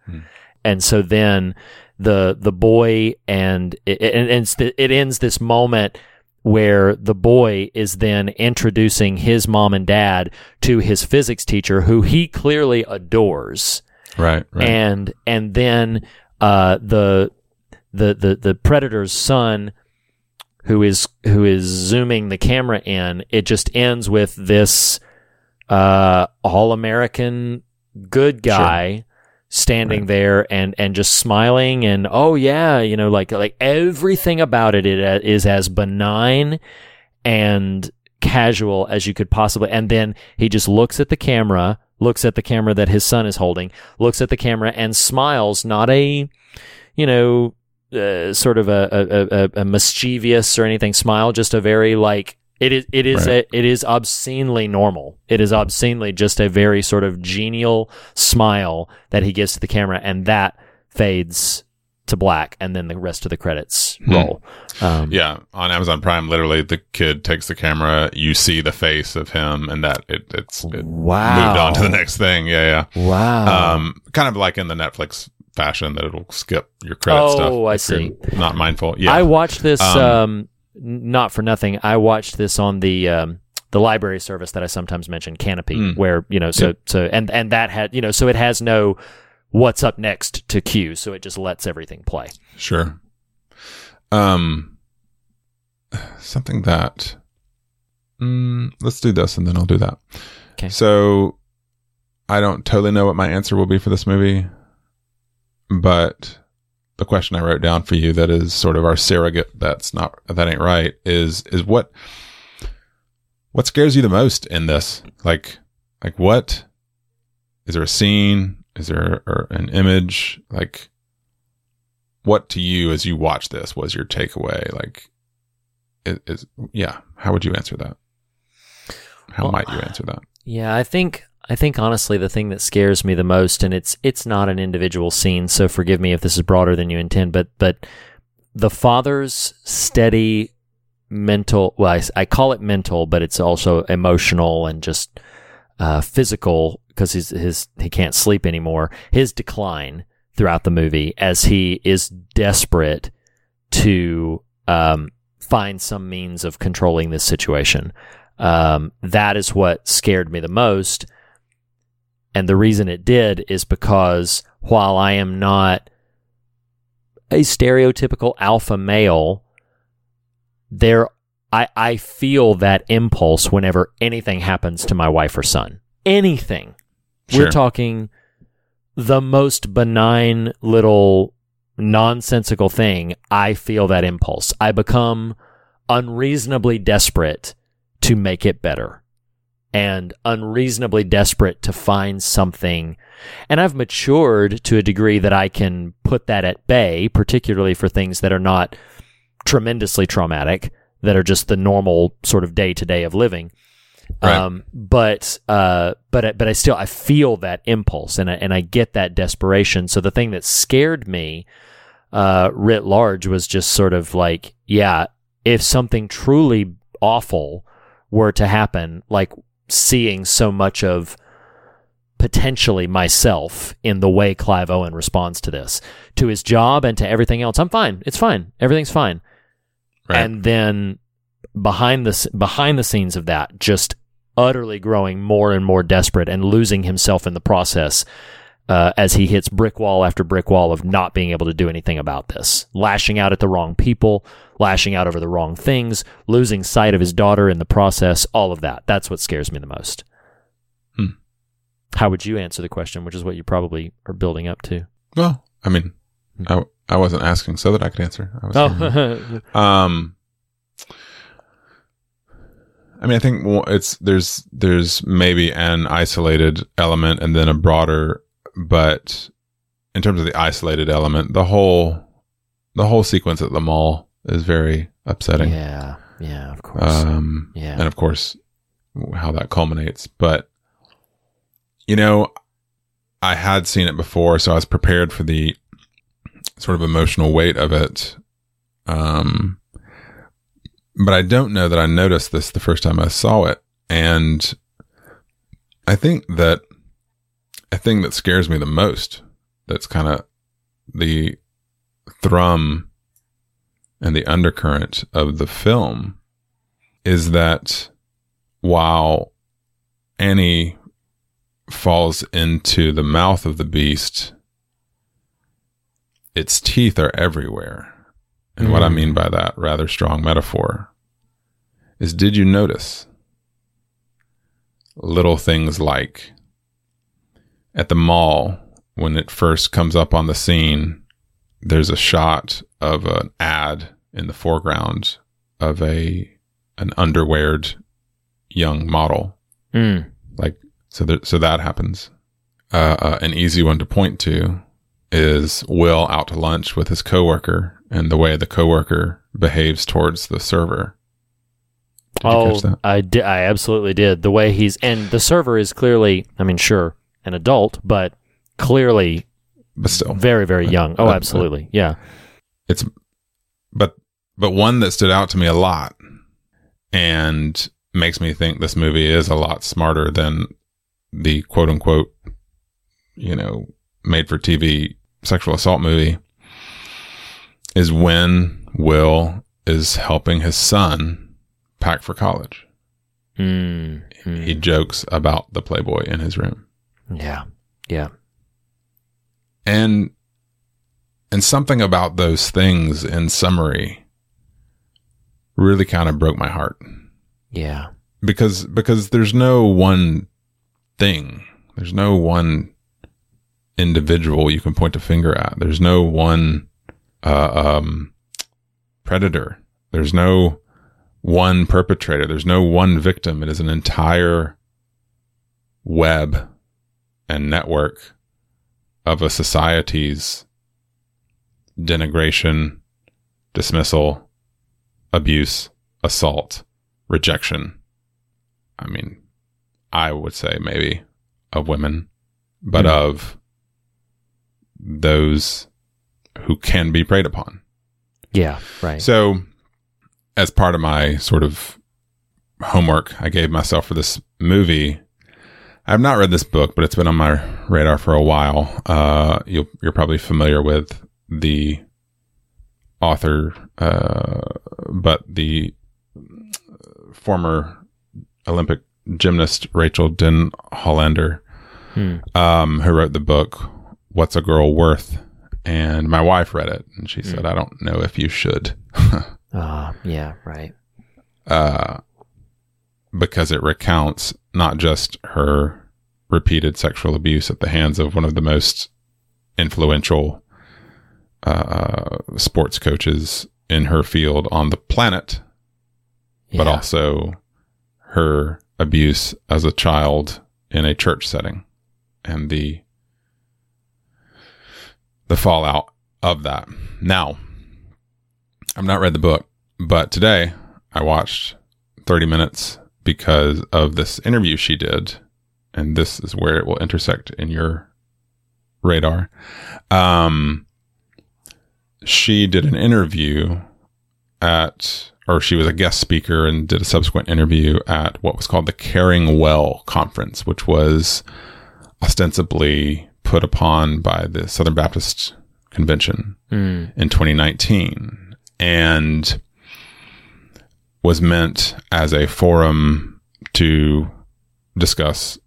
And so then the the boy and it, it, it ends this moment where the boy is then introducing his mom and dad to his physics teacher who he clearly adores Right. Right. and and then uh, the the the the predator's son who is who is zooming the camera in it just ends with this uh, all American good guy standing Right. there and and just smiling and oh yeah you know like like everything about it, it uh, is as benign and casual as you could possibly and then he just looks at the camera looks at the camera that his son is holding, looks at the camera and smiles, not a, you know, uh, sort of a, a, a, a mischievous or anything smile, just a very like it is it is Right. a, it is obscenely normal. It is obscenely just a very sort of genial smile that he gives to the camera, and that fades to black, and then the rest of the credits Hmm. roll. Um, Yeah, on Amazon Prime, literally the kid takes the camera, you see the face of him, and that it, it's it Wow. moved on to the next thing. Yeah, yeah. Wow. Um, kind of like in the Netflix fashion that it'll skip your credit Oh, stuff. Oh, I see. Not mindful. Yeah, I watched this Um, um, not for nothing. I watched this on the um, the library service that I sometimes mention, Kanopy, Mm. where you know so so and and that had you know so it has no what's up next to cue, so it just lets everything play. Sure. Um, something that. Mm, let's do this, and then I'll do that. Okay. So, I don't totally know what my answer will be for this movie, but the question I wrote down for you that is sort of our surrogate. That's not that ain't right. Is is what what scares you the most in this? Like, like what? Is there a scene? Is there or an image? Like, what to you as you watch this was your takeaway? Like, is, is yeah? How would you answer that? How Well, might you answer that? Yeah, I think I think honestly the thing that scares me the most, and it's it's not an individual scene, so forgive me if this is broader than you intend, but but the father's steady mental well I, I call it mental but it's also emotional and just uh, physical because his his he can't sleep anymore. His decline throughout the movie as he is desperate to um, find some means of controlling this situation. Um, that is what scared me the most and the reason it did is because while I am not a stereotypical alpha male there I, I feel that impulse whenever anything happens to my wife or son. Anything. Sure. We're talking the most benign little nonsensical thing. I feel that impulse. I become unreasonably desperate to make it better and unreasonably desperate to find something. And I've matured to a degree that I can put that at bay, particularly for things that are not tremendously traumatic that are just the normal sort of day to day of living. Right. Um, but uh, but I- but I still I feel that impulse and I, and I get that desperation. So the thing that scared me, uh, writ large, was just sort of like, yeah, if something truly awful were to happen, like seeing so much of potentially myself in the way Clive Owen responds to this, to his job and to everything else. I'm fine. It's fine. Everything's fine. Right. And then behind the behind the scenes of that, just utterly growing more and more desperate and losing himself in the process. Uh, as he hits brick wall after brick wall of not being able to do anything about this, lashing out at the wrong people, lashing out over the wrong things, losing sight of his daughter in the process, all of that. That's what scares me the most. Hmm. How would you answer the question, which is what you probably are building up to? well, I mean, I I wasn't asking so that I could answer. I was Oh, Um, I mean, I think it's there's there's maybe an isolated element and then a broader, but in terms of the isolated element, the whole the whole sequence at the mall is very upsetting. yeah, yeah, of course. Um, Yeah. and of course, how that culminates. But you know, I had seen it before, so I was prepared for the sort of emotional weight of it. Um, but I don't know that I noticed this the first time I saw it, and I think that a thing that scares me the most, that's kind of the thrum and the undercurrent of the film, is that while Annie falls into the mouth of the beast, its teeth are everywhere. And what I mm. mean by that rather strong metaphor is did you notice little things like at the mall when it first comes up on the scene, there's a shot of an ad in the foreground of a an underweared young model Mm. like So there, so that happens. Uh, uh, an easy one to point to is Will out to lunch with his coworker and the way the coworker behaves towards the server. Did you oh, catch that? I did. I absolutely did. The way he's and the server is clearly, I mean, sure, an adult, but clearly But still, very, very young. Oh, absolutely. Yeah. it's but but one that stood out to me a lot and makes me think this movie is a lot smarter than the quote unquote you know made for TV sexual assault movie is when Will is helping his son pack for college. Mm, mm. He jokes about the Playboy in his room. Yeah. Yeah. and and something about those things in summary really kind of broke my heart Yeah. because because there's no one thing there's no one individual you can point a finger at there's no one uh, um, predator there's no one perpetrator there's no one victim it is an entire web and network of a society's denigration, dismissal, abuse, assault, rejection. I mean, I would say maybe of women, but Hmm. of those who can be preyed upon. Yeah. Right. So, as part of my sort of homework I gave myself for this movie, I've not read this book, but it's been on my radar for a while. Uh, you'll, you're probably familiar with the author, uh, but the former Olympic gymnast Rachel Den Hollander, Hmm. um, who wrote the book "What's a Girl Worth," and my wife read it, and she said, "I don't know if you should." Ah, yeah. Right. uh, because it recounts not just her repeated sexual abuse at the hands of one of the most influential uh, sports coaches in her field on the planet, but also her abuse as a child in a church setting and the the fallout of that. Now, I've not read the book, but today I watched 30 minutes because of this interview she did, and this is where it will intersect in your radar. Um, she did an interview at, or she was a guest speaker and did a subsequent interview at what was called the Caring Well Conference, which was ostensibly put upon by the Southern Baptist Convention Mm. in 2019 and was meant as a forum to discuss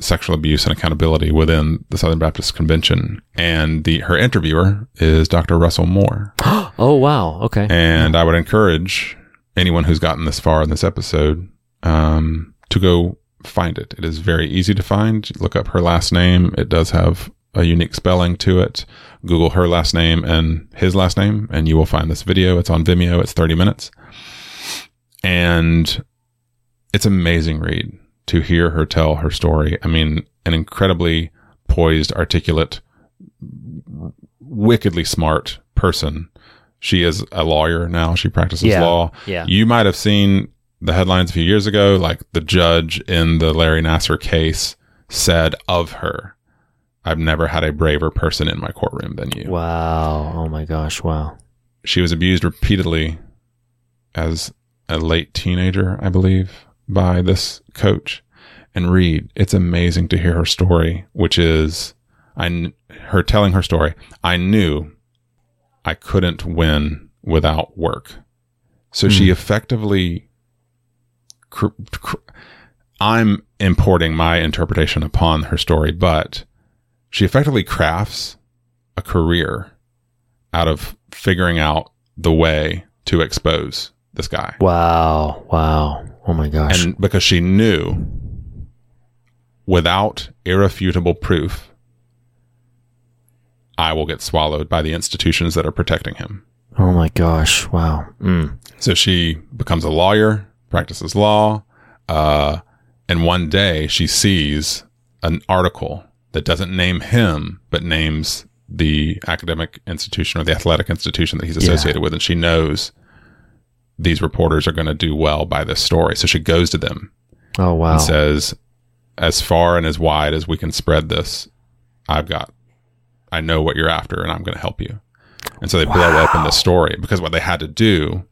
sexual abuse and accountability within the Southern Baptist Convention. And the her interviewer is Dr. Russell Moore. Oh wow. Okay. And I would encourage anyone who's gotten this far in this episode um, to go find it. It is very easy to find. Look up her last name. It does have a unique spelling to it. Google her last name and his last name, and you will find this video. It's on Vimeo. It's 30 minutes. And it's amazing Reed to hear her tell her story. I mean, an incredibly poised, articulate, wickedly smart person. She is a lawyer now. She practices Yeah. law. Yeah. You might have seen the headlines a few years ago, like the judge in the Larry Nassar case said of her, I've never had a braver person in my courtroom than you. Wow. Oh my gosh. Wow. She was abused repeatedly as a late teenager, I believe, by this coach. And Reed, it's amazing to hear her story, which is I kn- her telling her story. I knew I couldn't win without work. So she hmm. effectively cr- cr- I'm importing my interpretation upon her story, but she effectively crafts a career out of figuring out the way to expose this guy. Wow. Wow. Oh my gosh. And because she knew without irrefutable proof, I will get swallowed by the institutions that are protecting him. oh my gosh. Wow. Mm. So she becomes a lawyer, practices law, uh, And one day she sees an article that doesn't name him, but names the academic institution or the athletic institution that he's associated with. And she knows these reporters are going to do well by this story. So she goes to them Oh wow. and says, as far and as wide as we can spread this, I've got, I know what you're after and I'm going to help you. And so they blow open the story because what they had to do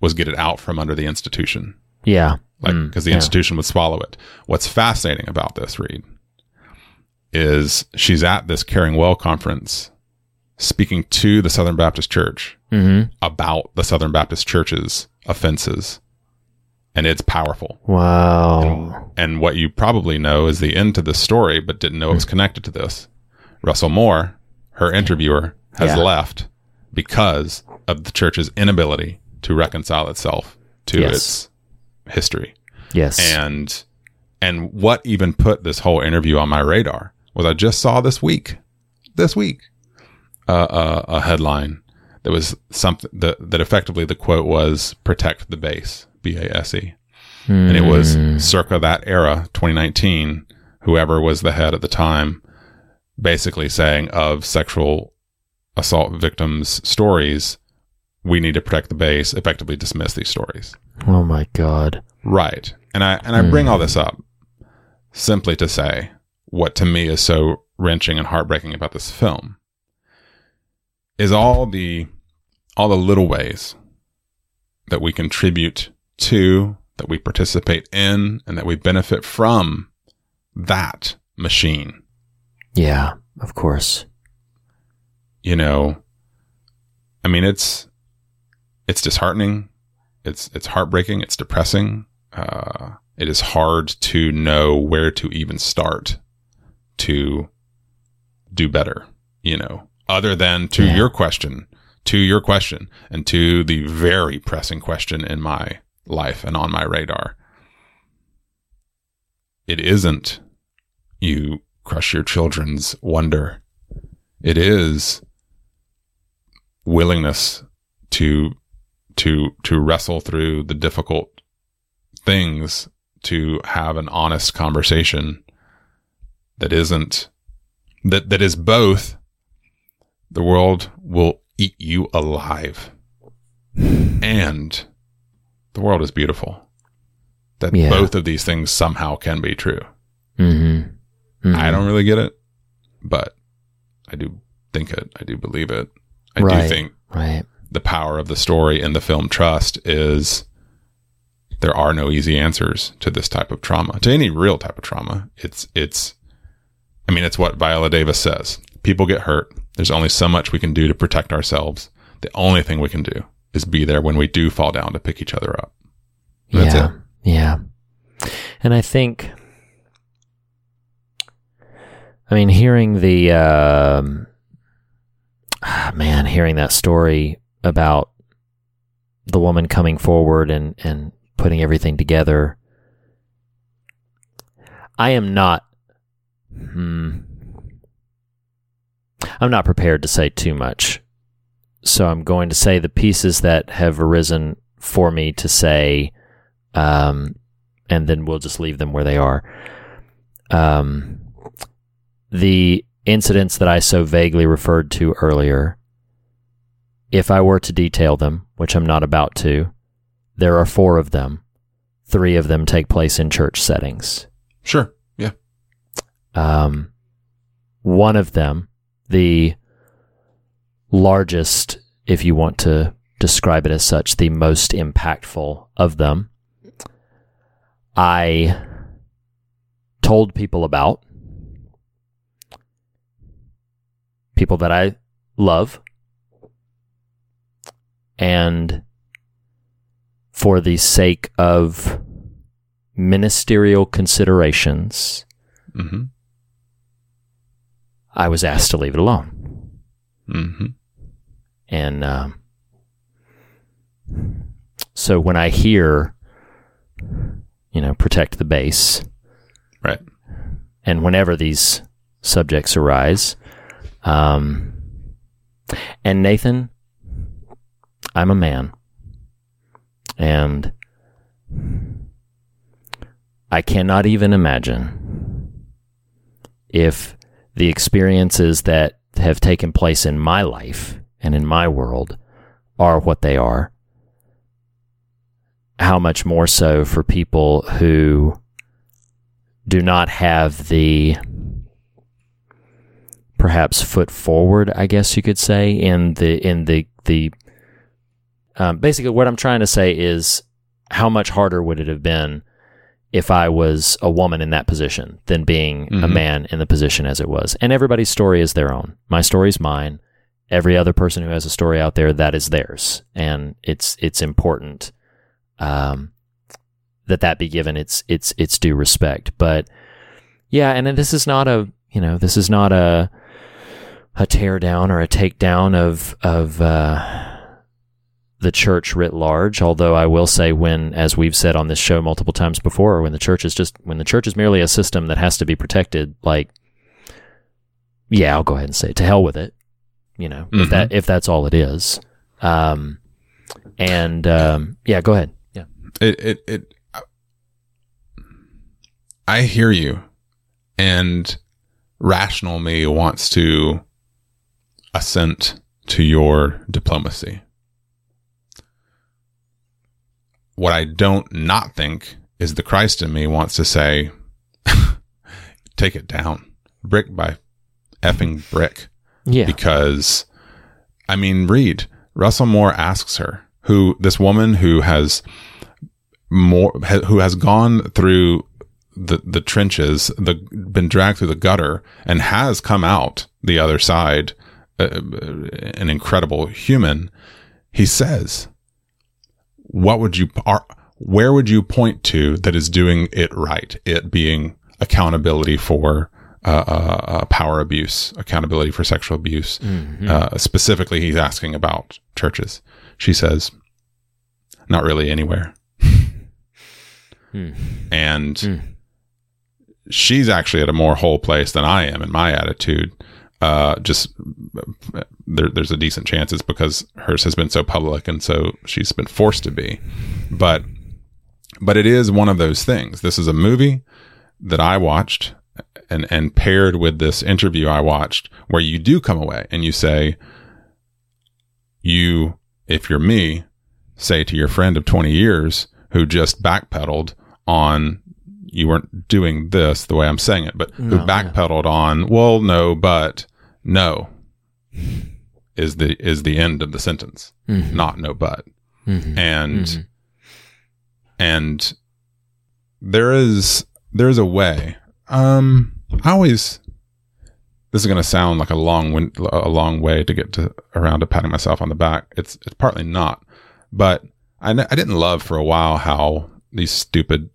was get it out from under the institution, yeah. like Mm, because the yeah. institution would swallow it. What's fascinating about this, Reed, is she's at this Caring Well conference speaking to the Southern Baptist Church Mhm. about the Southern Baptist Church's offenses. And it's powerful. Wow. And what you probably know is the end to this story, but didn't know it was connected to this. Russell Moore, her interviewer, has Yeah. left because of the church's inability to reconcile itself to Yes. its history. Yes. And and what even put this whole interview on my radar was I just saw this week, this week, uh, uh, a headline that was something that that effectively the quote was "protect the base," B A S E and it was Hmm. circa that era 2019 whoever was the head at the time basically saying of sexual assault victims stories we need to protect the base effectively dismiss these stories oh my god. right and i and i bring all this up simply to say what to me is so wrenching and heartbreaking about this film is all the all the little ways that we contribute to that we participate in and that we benefit from that machine Yeah. Of course. you know i mean it's it's disheartening it's it's heartbreaking it's depressing uh it is hard to know where to even start to do better you know other than to Yeah. your question to your question and to the very pressing question in my life and on my radar it isn't you crush your children's wonder it is willingness to to to wrestle through the difficult things to have an honest conversation that isn't that that is both the world will eat you alive and the world is beautiful that Yeah. both of these things somehow can be true Mm-hmm. I don't really get it, but I do think it. I do believe it. I Right. do think Right. the power of the story in the film Trust is there are no easy answers to this type of trauma, to any real type of trauma. It's, it's, I mean, it's what Viola Davis says. People get hurt. There's only so much we can do to protect ourselves. The only thing we can do is be there when we do fall down to pick each other up. That's yeah. it. Yeah. And I think, I mean, hearing the, um, ah, man, hearing that story about the woman coming forward and, and putting everything together, I am not, hmm, I'm not prepared to say too much. So I'm going to say the pieces that have arisen for me to say, um, and then we'll just leave them where they are. Um, the incidents that I so vaguely referred to earlier, if I were to detail them, which I'm not about to, there are four of them. Three of them take place in church settings. Sure. Yeah. Um, one of them, the largest, if you want to describe it as such, the most impactful of them, I told people about, people that I love, and for the sake of ministerial considerations, Mm-hmm. I was asked to leave it alone. Mm-hmm. And um, so when I hear, you know, protect the base, Right. and whenever these subjects arise, um, and Nathan, I'm a man, and I cannot even imagine if the experiences that have taken place in my life and in my world are what they are, how much more so for people who do not have the perhaps foot forward, I guess you could say, in the in the the um, basically what I'm trying to say is how much harder would it have been if I was a woman in that position than being a Mhm. man in the position as it was. And everybody's story is their own. My story's mine. Every other person who has a story out there that is theirs, and it's it's important um, that that be given its its its due respect. But yeah, and this is not a you know this is not a a tear down or a takedown of of uh, the church writ large. Although I will say, when as we've said on this show multiple times before, when the church is just when the church is merely a system that has to be protected, like yeah, I'll go ahead and say to hell with it. You know, if Mhm. that if that's all it is. Um, and um, yeah, go ahead. Yeah. it it it I hear you and rational me wants to assent to your diplomacy. What I don't not think is the Christ in me wants to say take it down brick by effing brick Yeah. because I mean, Reed Russell Moore asks her who this woman who has more ha, who has gone through the the trenches, the been dragged through the gutter, and has come out the other side, uh, an incredible human. He says, "What would you are, where would you point to that is doing it right? It being accountability for." Uh, uh, uh, power abuse, accountability for sexual abuse. Uh, specifically, he's asking about churches. She says, not really anywhere. Hmm. And Hmm. she's actually at a more whole place than I am in my attitude. Uh, just there, there's a decent chance it's because hers has been so public and so she's been forced to be. But, but it is one of those things. This is a movie that I watched and, and paired with this interview I watched where you do come away and you say, you, if you're me, say to your friend of 20 years who just backpedaled on, you weren't doing this the way I'm saying it, but who No, backpedaled on, well, no, but no is the, is the end of the sentence, Mhm. not no, but. Mhm. And, Mhm. and there is, there's a way. Um, I always, this is going to sound like a long, win- a long way to get to around to patting myself on the back. It's, it's partly not, but I, n- I didn't love for a while how these stupid,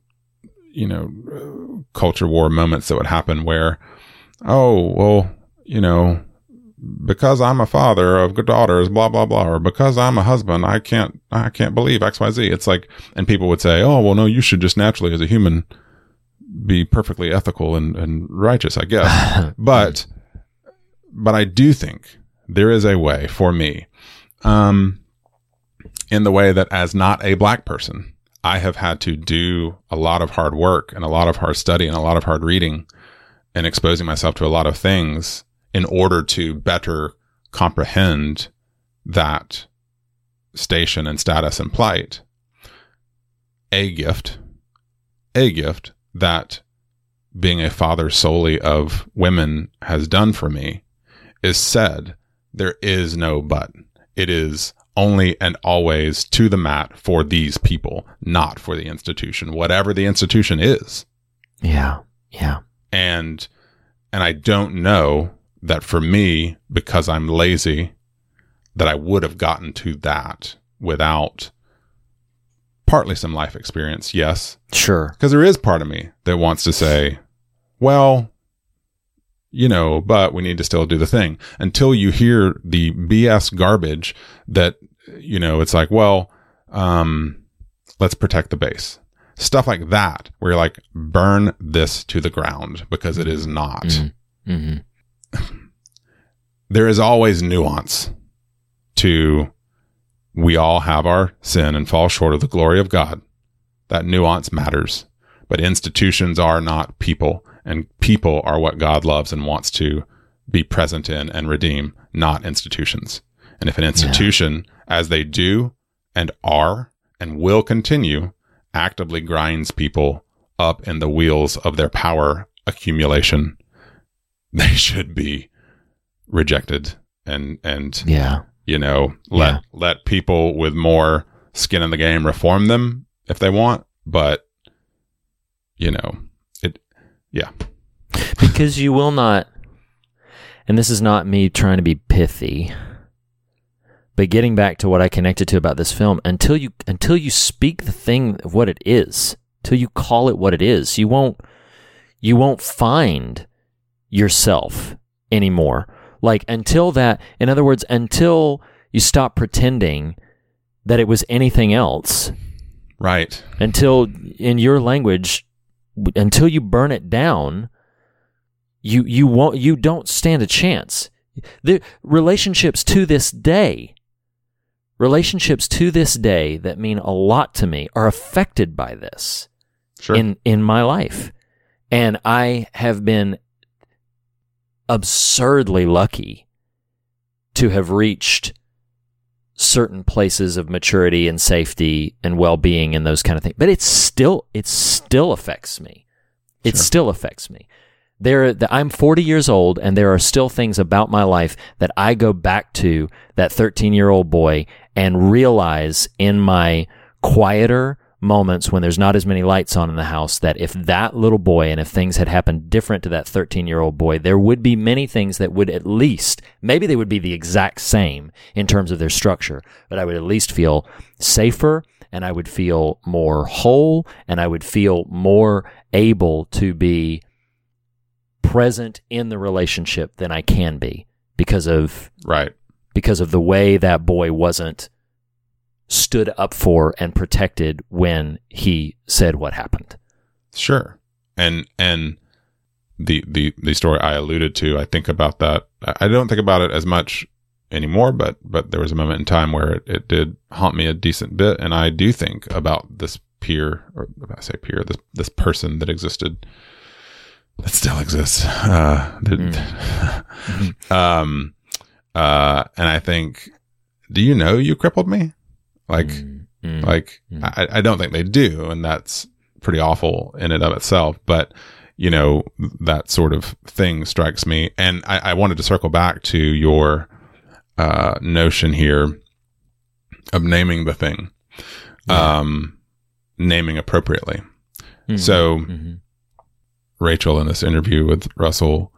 you know, culture war moments that would happen where, oh, well, you know, because I'm a father of good daughters, blah, blah, blah, or because I'm a husband, I can't, I can't believe X, Y, Z. It's like, and people would say, oh, well, no, you should just naturally as a human be perfectly ethical and, and righteous, I guess. but, but I do think there is a way for me, um, in the way that as not a black person, I have had to do a lot of hard work and a lot of hard study and a lot of hard reading and exposing myself to a lot of things in order to better comprehend that station and status and plight. A gift, a gift that being a father solely of women has done for me is said there is no but. It is only and always to the mat for these people, not for the institution, whatever the institution is. Yeah. Yeah. And, and I don't know that for me, because I'm lazy, that I would have gotten to that without partly some life experience. Yes. Sure. Because there is part of me that wants to say, well, you know, but we need to still do the thing until you hear the BS garbage that, you know, it's like, well, um, let's protect the base. Stuff like that, where you're like, burn this to the ground because it is not. Mhm. hmm There is always nuance to we all have our sin and fall short of the glory of God. That nuance matters. but institutions are not people, and people are what God loves and wants to be present in and redeem, not institutions. And if an institution, as they do and are and will continue, actively grinds people up in the wheels of their power accumulation, they should be rejected and and Yeah. you know let Yeah. let people with more skin in the game reform them if they want but you know yeah. Because you will not and this is not me trying to be pithy but getting back to what i connected to about this film until you until you speak the thing of what it is till you call it what it is you won't you won't find yourself anymore. Like until that in other words until you stop pretending that it was anything else. Right. Until in your language until you burn it down you you won't you don't stand a chance. The relationships to this day relationships to this day that mean a lot to me are affected by this sure. in in my life. And i have been absurdly lucky to have reached certain places of maturity and safety and well-being and those kind of things but it's still it still affects me it Sure. still affects me there the, i'm 40 years old and there are still things about my life that i go back to that 13 year old boy and realize in my quieter moments when there's not as many lights on in the house that if that little boy and if things had happened different to that 13 year old boy, there would be many things that would at least, maybe they would be the exact same in terms of their structure, but I would at least feel safer and I would feel more whole and I would feel more able to be present in the relationship than I can be because of right. because of the way that boy wasn't stood up for and protected when he said what happened. Sure. And and the the the story I alluded to, I think about that. I don't think about it as much anymore, but but there was a moment in time where it, it did haunt me a decent bit, and I do think about this peer, or I say peer, this this person that existed, that still exists. Uh, that, um, uh, and I think, do you know you crippled me? Like, Mm. like I, I don't think they do, and that's pretty awful in and of itself. But you know that sort of thing strikes me, and I, I wanted to circle back to your uh, notion here of naming the thing, um, naming appropriately. Mhm. So Mhm. Rachael in this interview with Russell,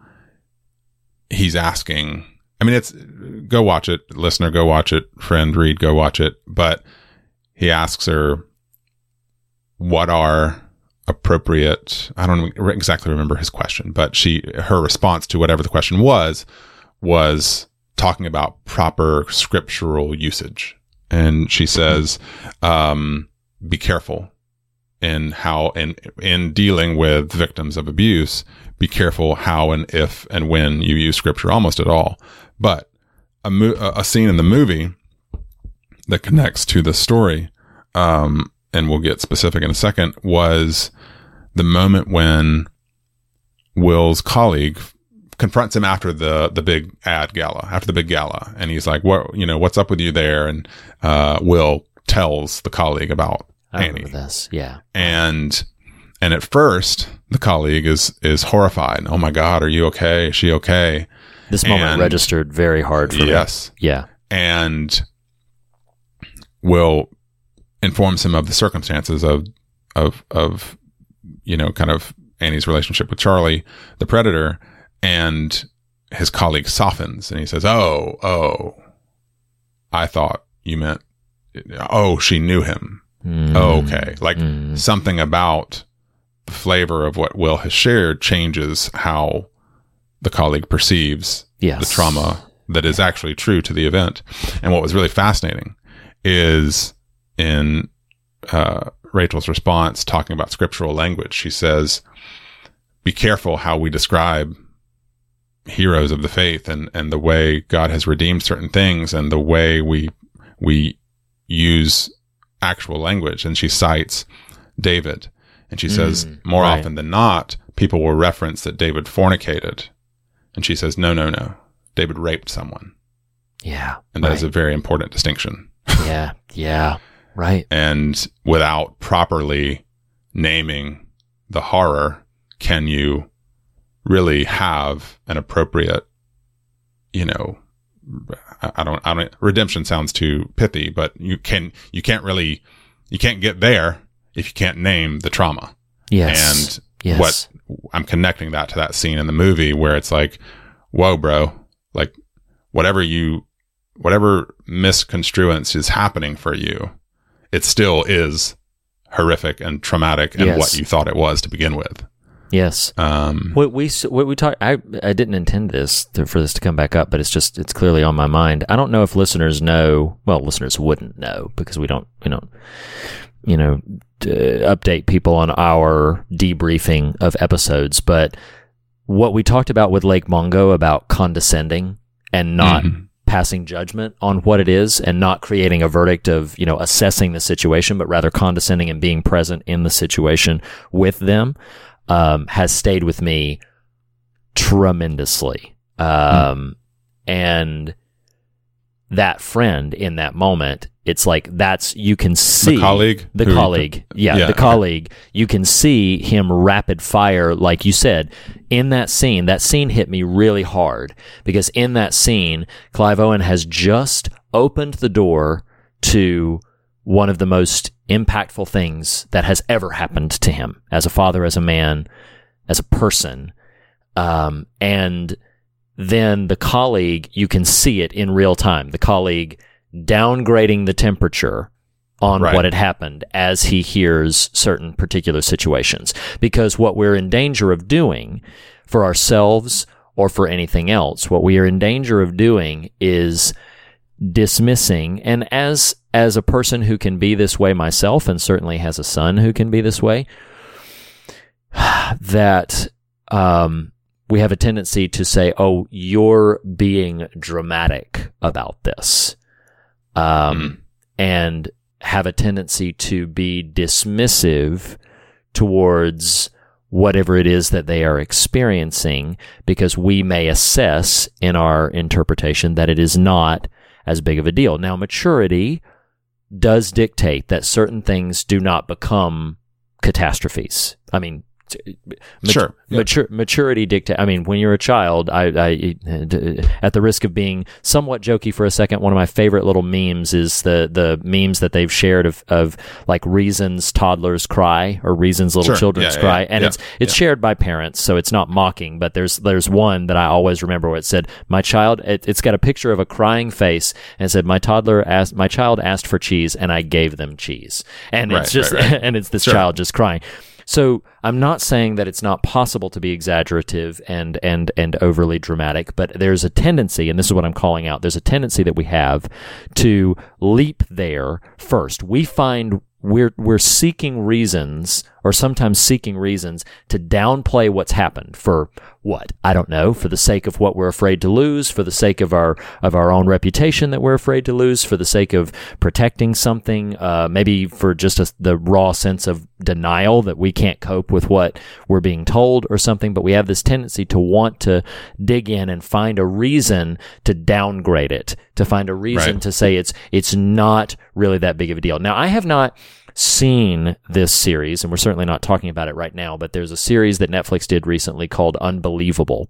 he's asking. I mean, it's go watch it, listener, go watch it, friend, Reed, go watch it. But he asks her, "What are appropriate?" I don't exactly remember his question, but she her response to whatever the question was was talking about proper scriptural usage, and she says, um, "Be careful." in how in in dealing with victims of abuse be careful how and if and when you use scripture almost at all but a mo- a scene in the movie that connects to the story um and we'll get specific in a second was the moment when Will's colleague confronts him after the the big ad gala after the big gala. And he's like what you know what's up with you there? And uh Will tells the colleague about I Annie. this. Yeah. and and at first the colleague is is horrified. Oh my god are you okay? Is she okay This moment And- registered very hard for me. yes Yeah. and will informs him of the circumstances of of of you know kind of Annie's relationship with Charlie the predator and his colleague softens and he says oh oh I thought you meant oh she knew him Mm. oh, okay like Mm. something about the flavor of what Will has shared changes how the colleague perceives Yes. the trauma that is actually true to the event. And what was really fascinating is in uh, Rachael's response, talking about scriptural language, she says, Be careful how we describe heroes of the faith and, and the way God has redeemed certain things and the way we we use actual language. And she cites David And she says, more right. often than not, people will reference that David fornicated. And she says, no, no, no. David raped someone. Yeah. And that is right. a very important distinction. yeah. Yeah. Right. And without properly naming the horror, can you really have an appropriate, you know, I I don't, I don't, redemption sounds too pithy, but you can, you can't really, you can't get there if you can't name the trauma. Yes. And yes. what I'm connecting that to that scene in the movie where it's like, whoa, bro, like whatever you, whatever misconstruence is happening for you, it still is horrific and traumatic and Yes. what you thought it was to begin with. Yes. Um, What we what we talked, I I didn't intend this to, for this to come back up, but it's just it's clearly on my mind. I don't know if listeners know. Well, listeners wouldn't know because we don't we don't you know update people on our debriefing of episodes. But what we talked about with Lake Mungo about condescending and not Mhm. passing judgment on what it is and not creating a verdict of you know assessing the situation, but rather condescending and being present in the situation with them um, has stayed with me tremendously. Um, and that friend in that moment, it's like that's you can see the colleague the who- colleague, yeah, Yeah, the colleague. You can see him rapid fire, like you said, in that scene. That scene hit me really hard because in that scene, Clive Owen has just opened the door to one of the most impactful things that has ever happened to him as a father, as a man, as a person. Um, and then the colleague, you can see it in real time. The colleague downgrading the temperature on Right. what had happened as he hears certain particular situations. Because what we're in danger of doing for ourselves or for anything else, what we are in danger of doing is dismissing and as as a person who can be this way myself and certainly has a son who can be this way that um we have a tendency to say oh you're being dramatic about this um and have a tendency to be dismissive towards whatever it is that they are experiencing because we may assess in our interpretation that it is not as big of a deal. Now, maturity does dictate that certain things do not become catastrophes. I mean, mat- Sure, yeah. maturity dictate. I mean, when you're a child, I, I, at the risk of being somewhat jokey for a second, one of my favorite little memes is the the memes that they've shared of of like reasons toddlers cry or reasons little Sure, children yeah, cry, yeah, and it's it's shared by parents, so it's not mocking. But there's there's one that I always remember where it said, "My child." It, it's got a picture of a crying face and it said, "My toddler asked, my child asked for cheese, and I gave them cheese." And Right, it's just right, right. and it's this Sure. child just crying. So I'm not saying that it's not possible to be exaggerative and and and overly dramatic, but there's a tendency, and this is what I'm calling out. There's a tendency that we have to leap there first. We find we're we're seeking reasons or sometimes seeking reasons to downplay what's happened for what? I don't know. For the sake of what we're afraid to lose for the sake of our of our own reputation that we're afraid to lose for the sake of protecting something uh, maybe for just a, the raw sense of denial that we can't cope with what we're being told or something but we have this tendency to want to dig in and find a reason to downgrade it to find a reason Right. to say it's it's not really that big of a deal. Now I have not seen this series, and we're certainly not talking about it right now, but there's a series that Netflix did recently called Unbelievable.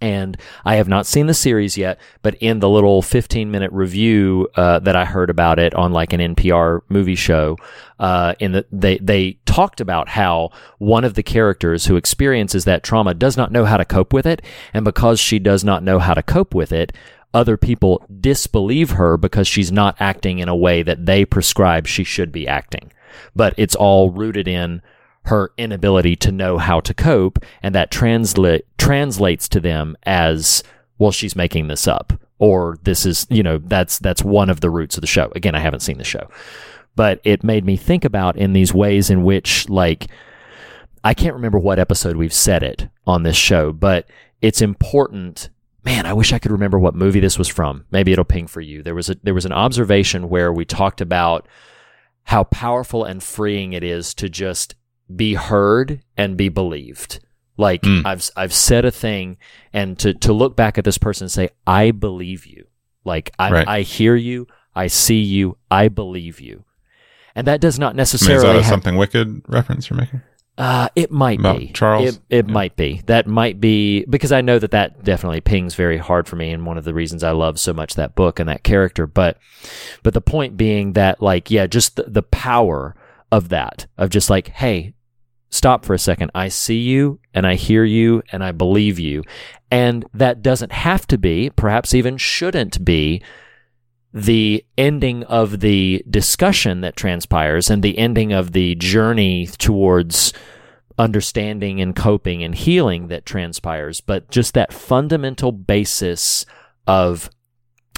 And I have not seen the series yet, but in the little 15 minute review uh, that I heard about it on like an NPR movie show, uh, in the they they talked about how one of the characters who experiences that trauma does not know how to cope with it, and because she does not know how to cope with it, other people disbelieve her because she's not acting in a way that they prescribe she should be acting. But it's all rooted in her inability to know how to cope, and that translate translates to them as well. She's making this up, or this is you know that's that's one of the roots of the show. Again, I haven't seen the show, but it made me think about in these ways in which like I can't remember what episode we've said it on this show, but it's important. Man, I wish I could remember what movie this was from. Maybe it'll ping for you. There was a there was an observation where we talked about how powerful and freeing it is to just be heard and be believed. Like Mm. I've I've said a thing, and to to look back at this person and say, I believe you. Like I Right. I hear you, I see you, I believe you. And that does not I mean, is necessarily that a have something wicked reference you're making? Uh, it might be Charles? It, it might be. That might be because I know that that definitely pings very hard for me, and one of the reasons I love so much that book and that character. But, but the point being that, like, yeah, just the, the power of that of just like, hey, stop for a second. I see you, and I hear you, and I believe you, and that doesn't have to be, perhaps even shouldn't be, the ending of the discussion that transpires and the ending of the journey towards understanding and coping and healing that transpires, but just that fundamental basis of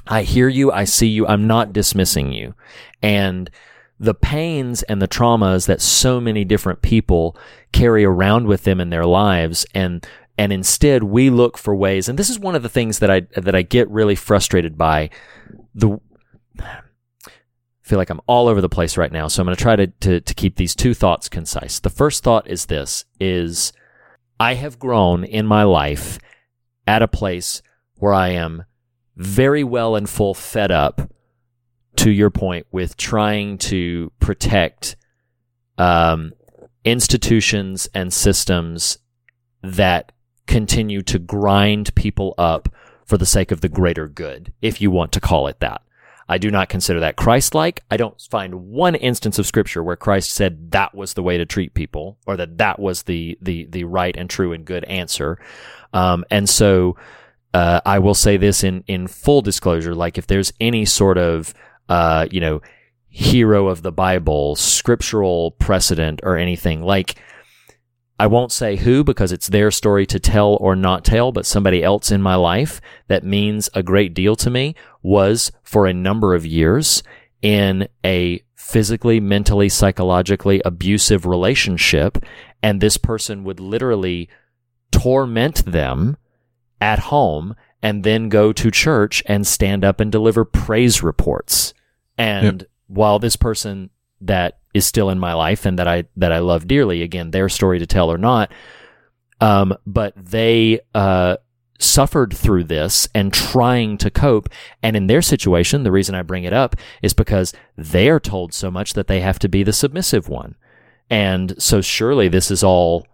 I hear you, I see you, I'm not dismissing you. And the pains and the traumas that so many different people carry around with them in their lives and and instead we look for ways and this is one of the things that I that I get really frustrated by the feel like I'm all over the place right now so I'm going to try to, to to keep these two thoughts concise. The first thought is this is I have grown in my life at a place where I am very well and full fed up to your point with trying to protect um, institutions and systems that continue to grind people up for the sake of the greater good, if you want to call it that. I do not consider that Christ like. I don't find one instance of scripture where Christ said that was the way to treat people or that that was the, the, the right and true and good answer. Um, and so, uh, I will say this in, in full disclosure. Like if there's any sort of, uh, you know, hero of the Bible, scriptural precedent or anything like, I won't say who because it's their story to tell or not tell, but somebody else in my life that means a great deal to me was for a number of years in a physically, mentally, psychologically abusive relationship. And this person would literally torment them at home and then go to church and stand up and deliver praise reports. And while this person that is still in my life and that I that I love dearly, again, their story to tell or not, um, but they uh, suffered through this and trying to cope. And in their situation, the reason I bring it up is because they are told so much that they have to be the submissive one. And so surely this is all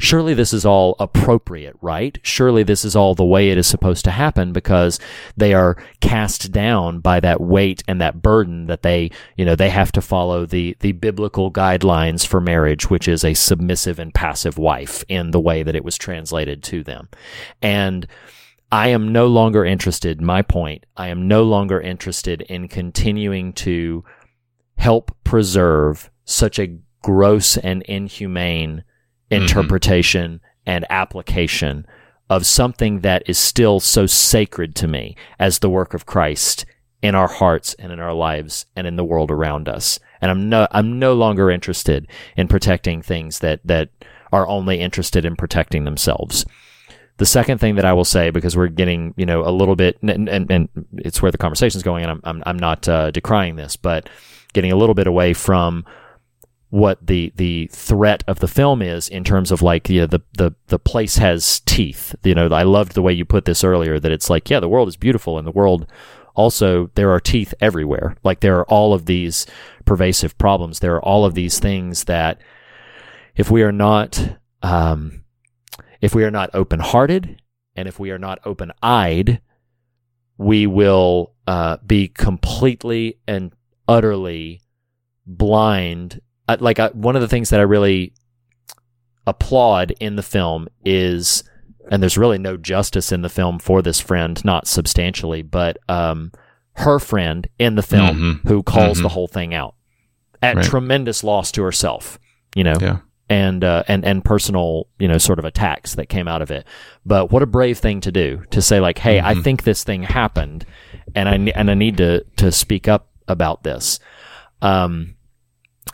surely this is all appropriate, right? Surely this is all the way it is supposed to happen because they are cast down by that weight and that burden that they, you know, they have to follow the, the biblical guidelines for marriage, which is a submissive and passive wife in the way that it was translated to them. And I am no longer interested, my point, I am no longer interested in continuing to help preserve such a gross and inhumane interpretation and application of something that is still so sacred to me as the work of Christ in our hearts and in our lives and in the world around us. And I'm no I'm no longer interested in protecting things that that are only interested in protecting themselves. The second thing that I will say, because we're getting, you know, a little bit, and, and, and it's where the conversation is going, and I'm, I'm, I'm not uh, decrying this, but getting a little bit away from what the the threat of the film is in terms of like you know, the the the place has teeth. You know, I loved the way you put this earlier that it's like yeah, the world is beautiful and the world also there are teeth everywhere. Like there are all of these pervasive problems. There are all of these things that if we are not um, if we are not open hearted and if we are not open eyed, we will uh, be completely and utterly blind I- like I, one of the things that I really applaud in the film is, and there's really no justice in the film for this friend, not substantially, but um, her friend in the film Mhm. who calls Mhm. the whole thing out at Right. tremendous loss to herself, you know, Yeah. and uh, and and personal, you know, sort of attacks that came out of it. But what a brave thing to do to say like, "Hey, I think this thing happened, and I and I need to to speak up about this." Um,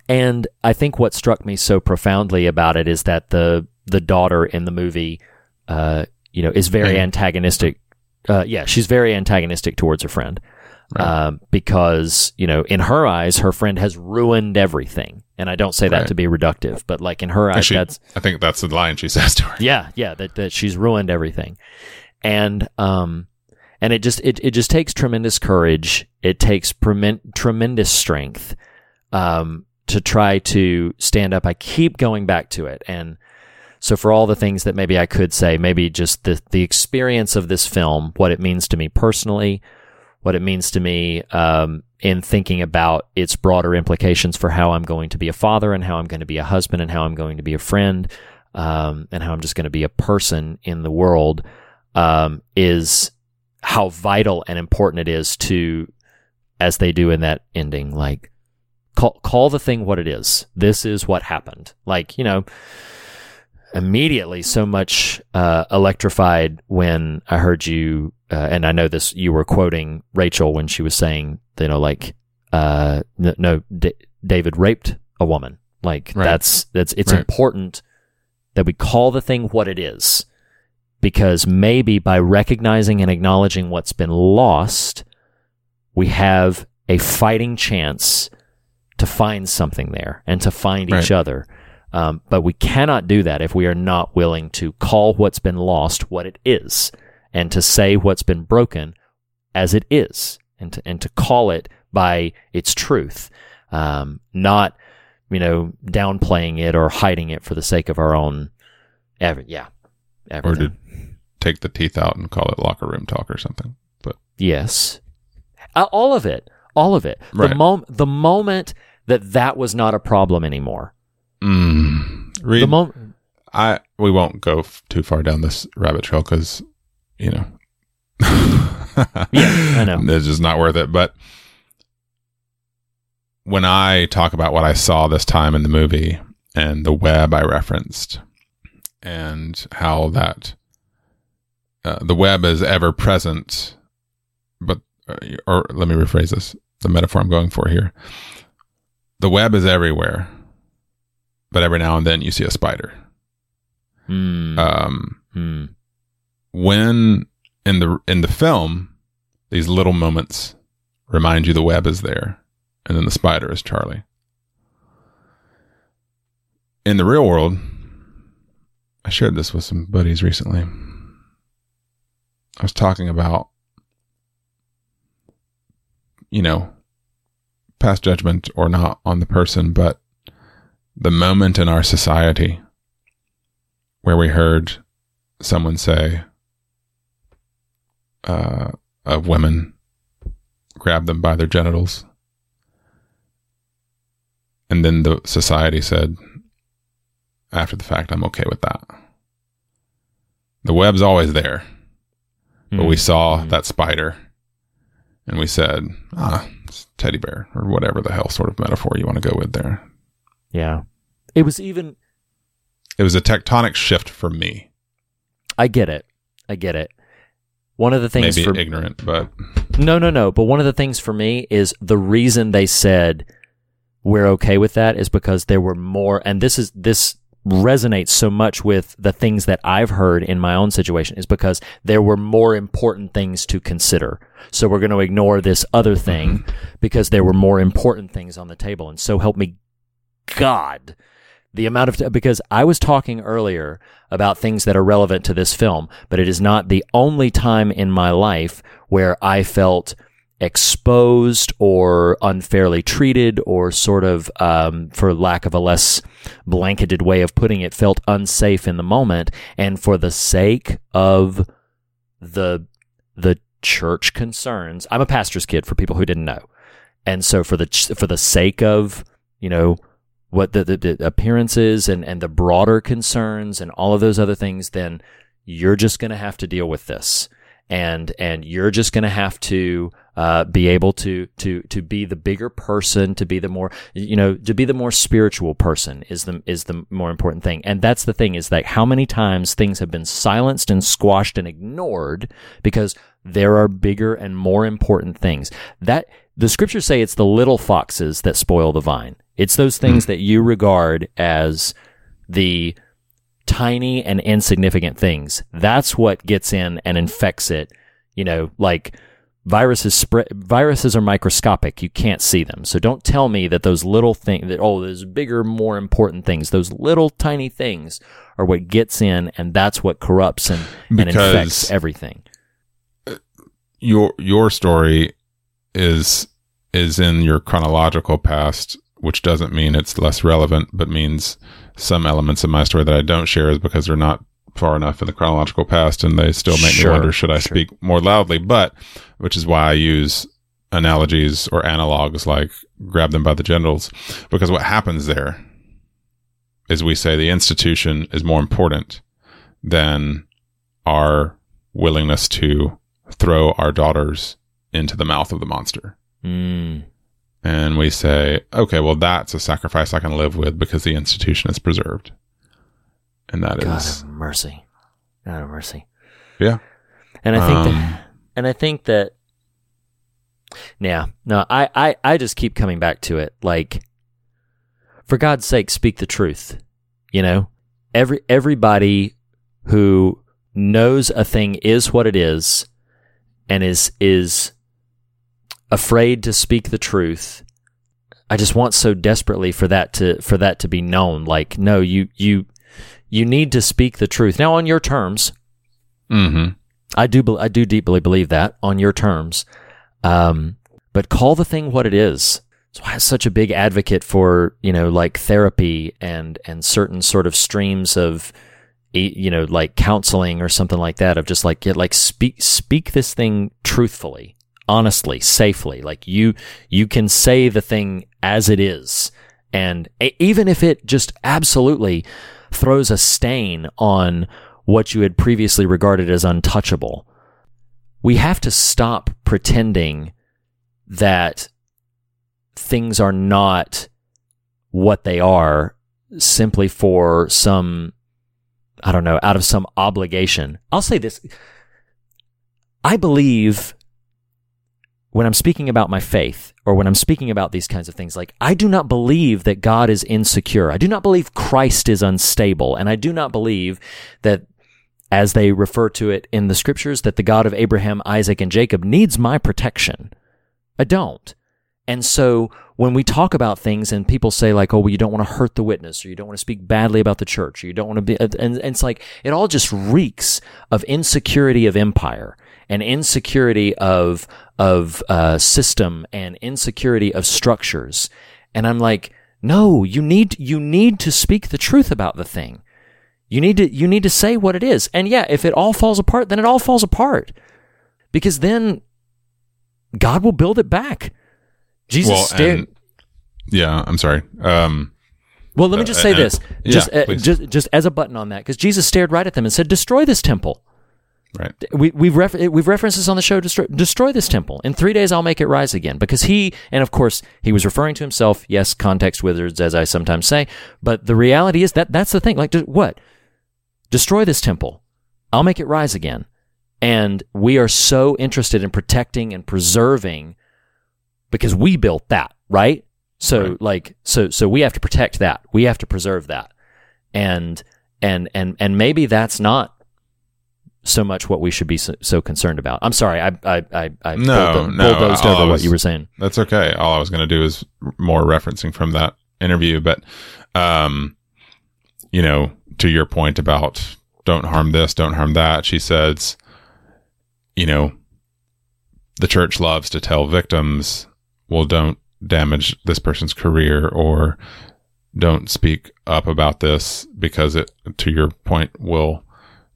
and I think what struck me so profoundly about it is that the the daughter in the movie, uh, you know, is very Amy. antagonistic. Uh, yeah, she's very antagonistic towards her friend. Um, because you know, in her eyes, her friend has ruined everything, and I don't say that Right. to be reductive, but like in her eyes, She- that's I think that's the line she says to her. yeah, yeah, that, that she's ruined everything. And um and it just it, it just takes tremendous courage. It takes premen- tremendous strength um to try to stand up. I keep going back to it and so for all the things that maybe I could say, maybe just the the experience of this film, what it means to me personally, what it means to me um, in thinking about its broader implications for how I'm going to be a father and how I'm going to be a husband and how I'm going to be a friend um, and how I'm just going to be a person in the world um, is how vital and important it is to, as they do in that ending, like call call the thing what it is. This is what happened. Like you know, immediately so much uh, electrified when I heard you, uh, and I know this. You were quoting Rachael when she was saying, you know, like, uh, no, D- David raped a woman. Like Right. that's that's it's Right. important that we call the thing what it is, because maybe by recognizing and acknowledging what's been lost, we have a fighting chance to find something there and to find each other. Um, but we cannot do that if we are not willing to call what's been lost what it is and to say what's been broken as it is and to, and to call it by its truth, um, not, you know, downplaying it or hiding it for the sake of our own, every, yeah. Or to take the teeth out and call it locker room talk or something. But Yes. Uh, all of it. All of it. The, Right. mom- the moment that that was not a problem anymore. mm, Reed, The moment. I we won't go f- too far down this rabbit trail because you know. Yeah, I know. It's just not worth it. But when I talk about what I saw this time in the movie and the web I referenced, and how that uh, the web is ever present, but uh, or let me rephrase this: the metaphor I'm going for here. The web is everywhere, but every now and then you see a spider. Mm, Um, mm, when in the in the film, these little moments remind you the web is there, and then the spider is Charlie. In the real world, I shared this with some buddies recently. I was talking about, you know, past judgment or not on the person, but the moment in our society where we heard someone say uh, of women grab them by their genitals. And then the society said, after the fact, I'm okay with that. The web's always there, but we mm. saw that spider and we said, ah, teddy bear or whatever the hell sort of metaphor you want to go with there. Yeah. It was even. It was a tectonic shift for me. I get it. I get it. One of the things Maybe for ignorant, but no, no, no. But one of the things for me is the reason they said we're okay with that is because there were more, and this is this resonates so much with the things that I've heard in my own situation is because there were more important things to consider. So we're going to ignore this other mm-hmm. thing because there were more important things on the table. And so help me God, the amount of, t- because I was talking earlier about things that are relevant to this film, but it is not the only time in my life where I felt exposed or unfairly treated or sort of, um, for lack of a less blanketed way of putting it, felt unsafe in the moment. And for the sake of the, the church concerns, I'm a pastor's kid for people who didn't know. And so for the, ch- for the sake of, you know, what the, the, the appearances and, and the broader concerns and all of those other things, then you're just going to have to deal with this. And, and you're just going to have to, uh, be able to, to, to be the bigger person, to be the more, you know, to be the more spiritual person is the, is the more important thing. And that's the thing is that how many times things have been silenced and squashed and ignored because there are bigger and more important things that the scriptures say it's the little foxes that spoil the vine. It's those things that you regard as the tiny and insignificant things. That's what gets in and infects it. You know, like viruses spread viruses are microscopic. You can't see them. So don't tell me that those little things that oh those bigger more important things those little tiny things are what gets in and that's what corrupts and, and infects everything. Uh, your your story is is in your chronological past, which doesn't mean it's less relevant, but means some elements of my story that I don't share is because they're not far enough in the chronological past and they still make Sure, me wonder should I sure. speak more loudly, but which is why I use analogies or analogs like grab them by the genitals because what happens there is we say the institution is more important than our willingness to throw our daughters into the mouth of the monster. mm, And we say, okay, well, that's a sacrifice I can live with because the institution is preserved. And that is, god have mercy. God have mercy. Yeah. and i think Um, that and i think that yeah no I, I i just keep coming back to it. Like for god's sake speak the truth you know? Every everybody who knows a thing is what it is and is is afraid to speak the truth i just want so desperately for that to for that to be known. Like no you you you need to speak the truth now on your terms Mm-hmm. I do, I do deeply believe that on your terms. Um, but call the thing what it is. That's why I'm such a big advocate for you know like therapy and and certain sort of streams of you know like counseling or something like that of just like get like speak speak this thing truthfully, honestly, safely. Like you you can say the thing as it is, and even if it just absolutely throws a stain on what you had previously regarded as untouchable. We have to stop pretending that things are not what they are simply for some, I don't know, out of some obligation. I'll say this. I believe when I'm speaking about my faith or when I'm speaking about these kinds of things, like I do not believe that God is insecure. I do not believe Christ is unstable. And I do not believe that, as they refer to it in the scriptures, that the God of Abraham, Isaac, and Jacob needs my protection. I don't. And so when we talk about things and people say like, oh, well, you don't want to hurt the witness or you don't want to speak badly about the church or you don't want to be, and, and it's like, it all just reeks of insecurity of empire and insecurity of, of, uh, system and insecurity of structures. And I'm like, no, you need, you need to speak the truth about the thing. You need to, you need to say what it is. And yeah, if it all falls apart, then it all falls apart because then God will build it back. Jesus Well, stared. and yeah, I'm sorry. Um, Well, let me Uh, just say and- this, yeah, uh, just just as a button on that, because Jesus stared right at them and said, "Destroy this temple." Right. We, we've ref- eh, we've referenced this on the show. Destroy, destroy this temple in three days. I'll make it rise again. Because he, and of course, he was referring to himself. Yes, context wizards, as I sometimes say. But the reality is that that's the thing. Like, what? Destroy this temple. I'll make it rise again. And we are so interested in protecting and preserving because we built that, right? So Right. like so so we have to protect that. We have to preserve that. And and and and maybe that's not so much what we should be so, so concerned about. I'm sorry, I I I, I No, bulldo- no, bulldozed over what you were saying. That's okay. All I was going to do is more referencing from that interview, but, um, you know, to your point about don't harm this, don't harm that, she says, you know, the church loves to tell victims, well, don't damage this person's career or don't speak up about this because it, to your point, will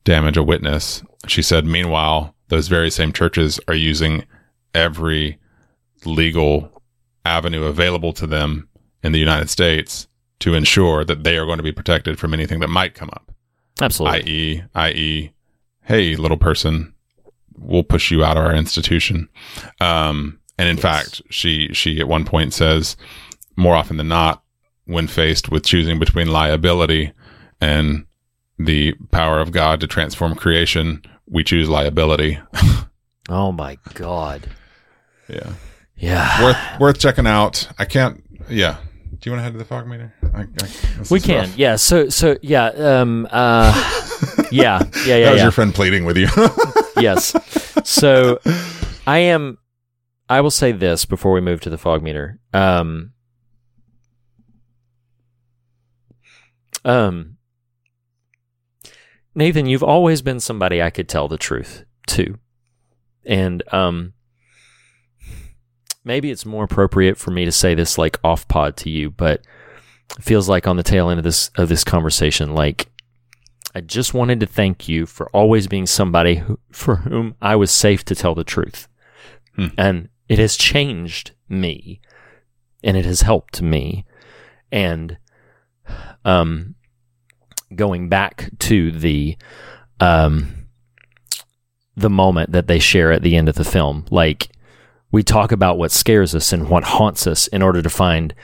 damage a witness. She said, meanwhile, those very same churches are using every legal avenue available to them in the United States to ensure that they are going to be protected from anything that might come up. Absolutely. i.e., i.e., hey, little person, we'll push you out of our institution. Um, and in Yes. fact, she she at one point says, more often than not, when faced with choosing between liability and the power of God to transform creation, we choose liability. oh my god. yeah, Yeah. worth worth checking out. I can't. Yeah. Do you want to head to the fog meter? I, I, we can. rough. Yeah. So so yeah. Um. Uh. yeah. Yeah. That Yeah. was yeah. your friend pleading with you. yes. So, I am. I will say this before we move to the fog meter. Um, um, Nathan, you've always been somebody I could tell the truth to, and um, maybe it's more appropriate for me to say this like off pod to you, but it feels like on the tail end of this of this conversation, like I just wanted to thank you for always being somebody who, for whom I was safe to tell the truth. Hmm. And it has changed me and it has helped me. And um going back to the um the moment that they share at the end of the film, like we talk about what scares us and what haunts us in order to find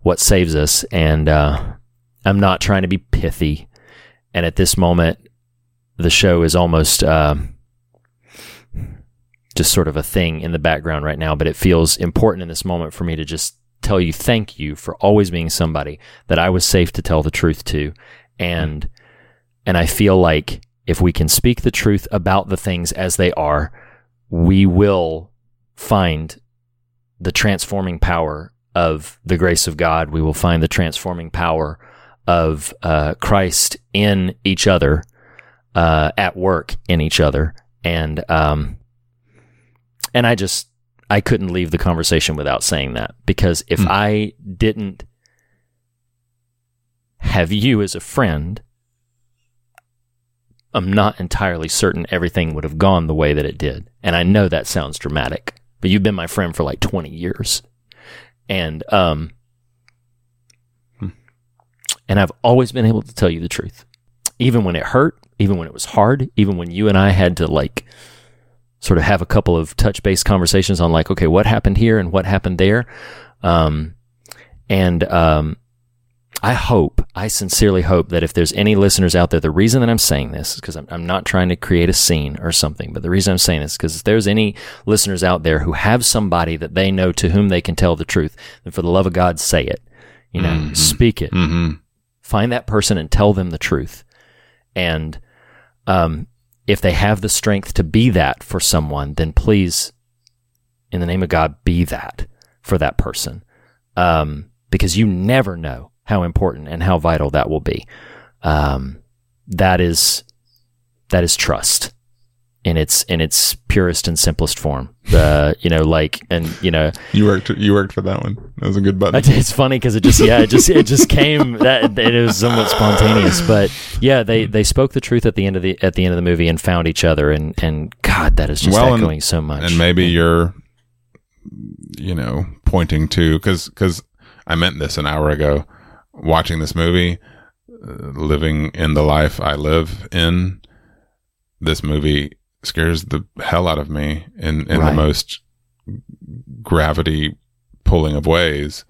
what saves us. And uh I'm not trying to be pithy. And at this moment the show is almost uh, just sort of a thing in the background right now. But it feels important in this moment for me to just tell you thank you for always being somebody that I was safe to tell the truth to and and I feel like if we can speak the truth about the things as they are we will find the transforming power of the grace of God we will find the transforming power of uh, Christ in each other, uh, at work in each other, and um, and I just I couldn't leave the conversation without saying that because if Hmm. I didn't have you as a friend, I'm not entirely certain everything would have gone the way that it did, and I know that sounds dramatic, but you've been my friend for like 20 years, and um and I've always been able to tell you the truth. Even when it hurt, even when it was hard, even when you and I had to like sort of have a couple of touch based conversations on like, okay, what happened here and what happened there. Um, and, um, I hope, I sincerely hope that if there's any listeners out there, the reason that I'm saying this is because I'm, I'm not trying to create a scene or something, but the reason I'm saying this is because if there's any listeners out there who have somebody that they know to whom they can tell the truth, then for the love of God, say it. You know, Mhm. speak it hmm find that person and tell them the truth. And um, if they have the strength to be that for someone, then please, in the name of God, be that for that person. Um, because you never know how important and how vital that will be. Um, that is that is trust in its in its purest and simplest form. The you know like and you know You worked. You worked for that one. That was a good button. it's funny because it just yeah it just it just came that it was somewhat spontaneous but yeah they they spoke the truth at the end of the at the end of the movie and found each other and and God that is just Well, and- echoing so much and maybe you're, you know, pointing to because because I meant this an hour ago. Watching this movie, living in the life I live in, this movie scares the hell out of me in in Right. the most gravity pulling of ways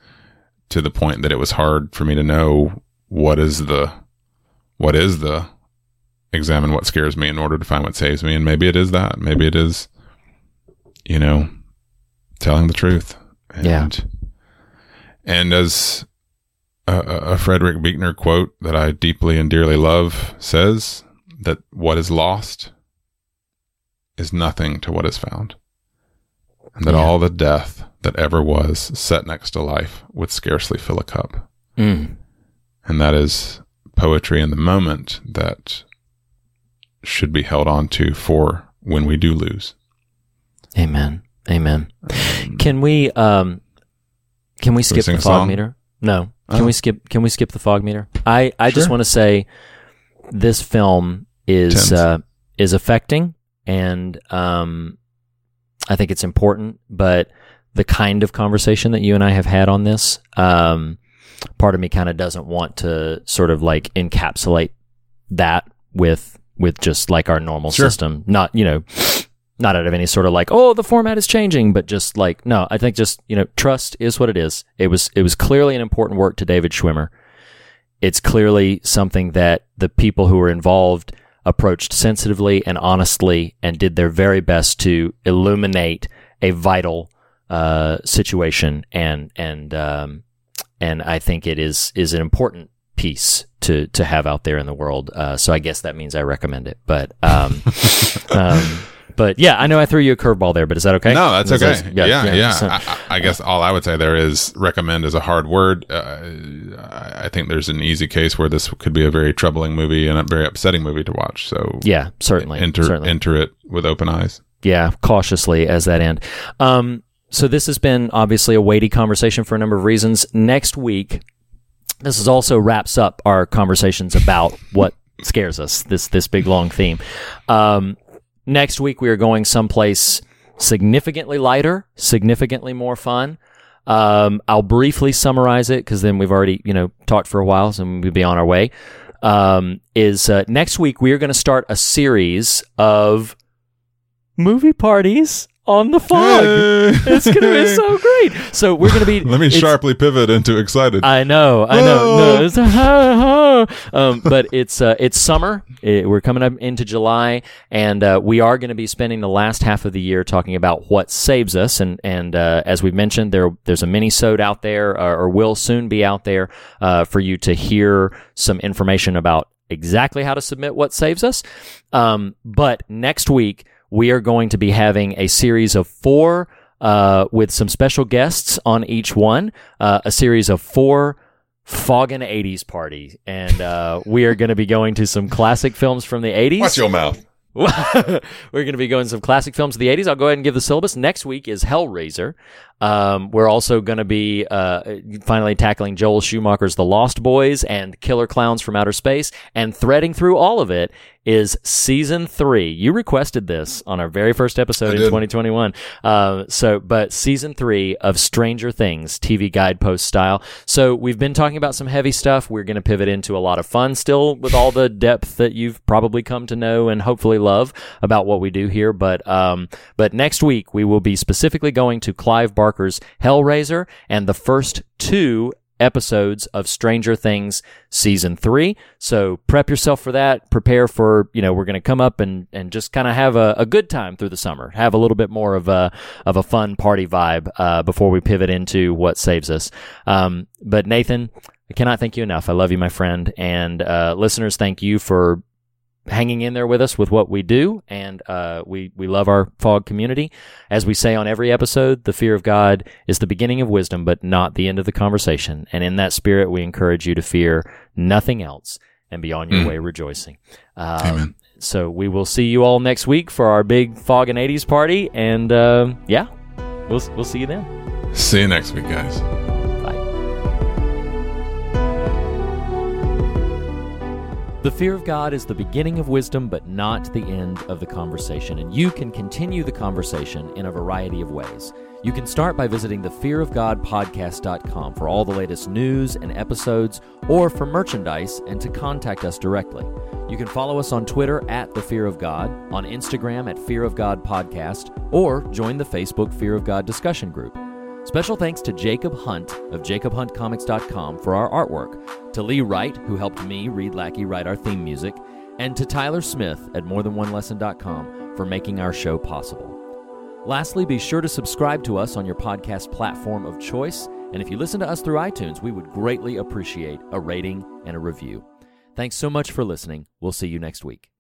to the point that it was hard for me to know what is the what is the examine what scares me in order to find what saves me and maybe it is that maybe it is you know telling the truth and Yeah. and as a, frederick buechner quote that i deeply and dearly love says that what is lost is nothing to what is found. And that Yeah. all the death that ever was set next to life would scarcely fill a cup. Mm. and that is poetry in the moment that should be held on to for when we do lose. amen. Amen. Um, can we um can we Can we skip the fog meter? No can Oh. we skip can we skip the fog meter I I just want to say this film is uh is affecting and um I think it's important but the kind of conversation that you and I have had on this um part of me kind of doesn't want to sort of like encapsulate that with with just like our normal Sure. system not you know not out of any sort of like oh the format is changing but just like no i think just you know trust is what it is it was it was clearly an important work to david schwimmer it's clearly something that the people who were involved approached sensitively and honestly and did their very best to illuminate a vital uh, situation and and um, and I think it is is an important piece to to have out there in the world. Uh, so I guess that means I recommend it. But um, um, But yeah, I know I threw you a curveball there, but is that okay? No, that's Is okay. that- yeah, yeah. so- I, I guess all I would say there is recommend is a hard word. Uh, I I think there's an easy case where this could be a very troubling movie and a very upsetting movie to watch. So yeah, certainly. enter certainly. enter it with open eyes. yeah, cautiously as that end. Um, so this has been obviously a weighty conversation for a number of reasons. Next week, this is also wraps up our conversations about what scares us. This this big long theme. Um, next week we are going someplace significantly lighter, significantly more fun. Um, I'll briefly summarize it because then we've already you know talked for a while, so we'll be on our way. Um, is uh, next week we are going to start a series of movie parties on the fog. it's going to be so great. So we're going to be. Let me sharply pivot into excited. I know, I know. No, it's, ha, ha. Um, but it's uh, it's summer. It- we're coming up into July, and uh, we are going to be spending the last half of the year talking about what saves us. And and uh, as we mentioned, there there's a mini sode out there, uh, or will soon be out there, uh, for you to hear some information about exactly how to submit what saves us. Um, but next week we are going to be having a series of four uh, with some special guests on each one, uh, a series of four Foggin' 80s party. And uh, we are going to be going to some classic films from the 80s. Watch your mouth. We're going to be going to some classic films of the 80s. I'll go ahead and give the syllabus. Next week is Hellraiser. Um, we're also going to be uh, finally tackling Joel Schumacher's The Lost Boys and Killer Clowns from Outer Space. And threading through all of it is season three. You requested this on our very first episode in did. 2021. Uh, so, but season three of Stranger Things, TV guidepost style. So we've been talking about some heavy stuff. We're going to pivot into a lot of fun still with all the depth that you've probably come to know and hopefully love about what we do here. But, um, but next week we will be specifically going to Clive Barker's Hellraiser and the first two episodes of Stranger Things season three. So prep yourself for that. Prepare for, you know, we're going to come up and, and just kind of have a, a good time through the summer. Have a little bit more of a, of a fun party vibe, uh, before we pivot into what saves us. Um, but Nathan, I cannot thank you enough. I love you, my friend. And, uh, listeners, thank you for hanging in there with us with what we do, and uh, we we love our fog community. As we say on every episode, the fear of God is the beginning of wisdom, but not the end of the conversation. And in that spirit, we encourage you to fear nothing else and be on your way rejoicing. Um, Amen. So we will see you all next week for our big fog and '80s party, and um yeah, we'll we'll see you then. See you next week, guys. The fear of God is the beginning of wisdom, but not the end of the conversation. And you can continue the conversation in a variety of ways. You can start by visiting thefearofgodpodcast.com for all the latest news and episodes, or for merchandise and to contact us directly. You can follow us on Twitter at The Fear of God, on Instagram at Fear of God Podcast, or join the Facebook Fear of God discussion group. Special thanks to Jacob Hunt of jacobhuntcomics.com for our artwork, to Lee Wright, who helped me, Reed Lackey, write our theme music, and to Tyler Smith at morethanonelesson.com for making our show possible. Lastly, be sure to subscribe to us on your podcast platform of choice, and if you listen to us through iTunes, we would greatly appreciate a rating and a review. Thanks so much for listening. We'll see you next week.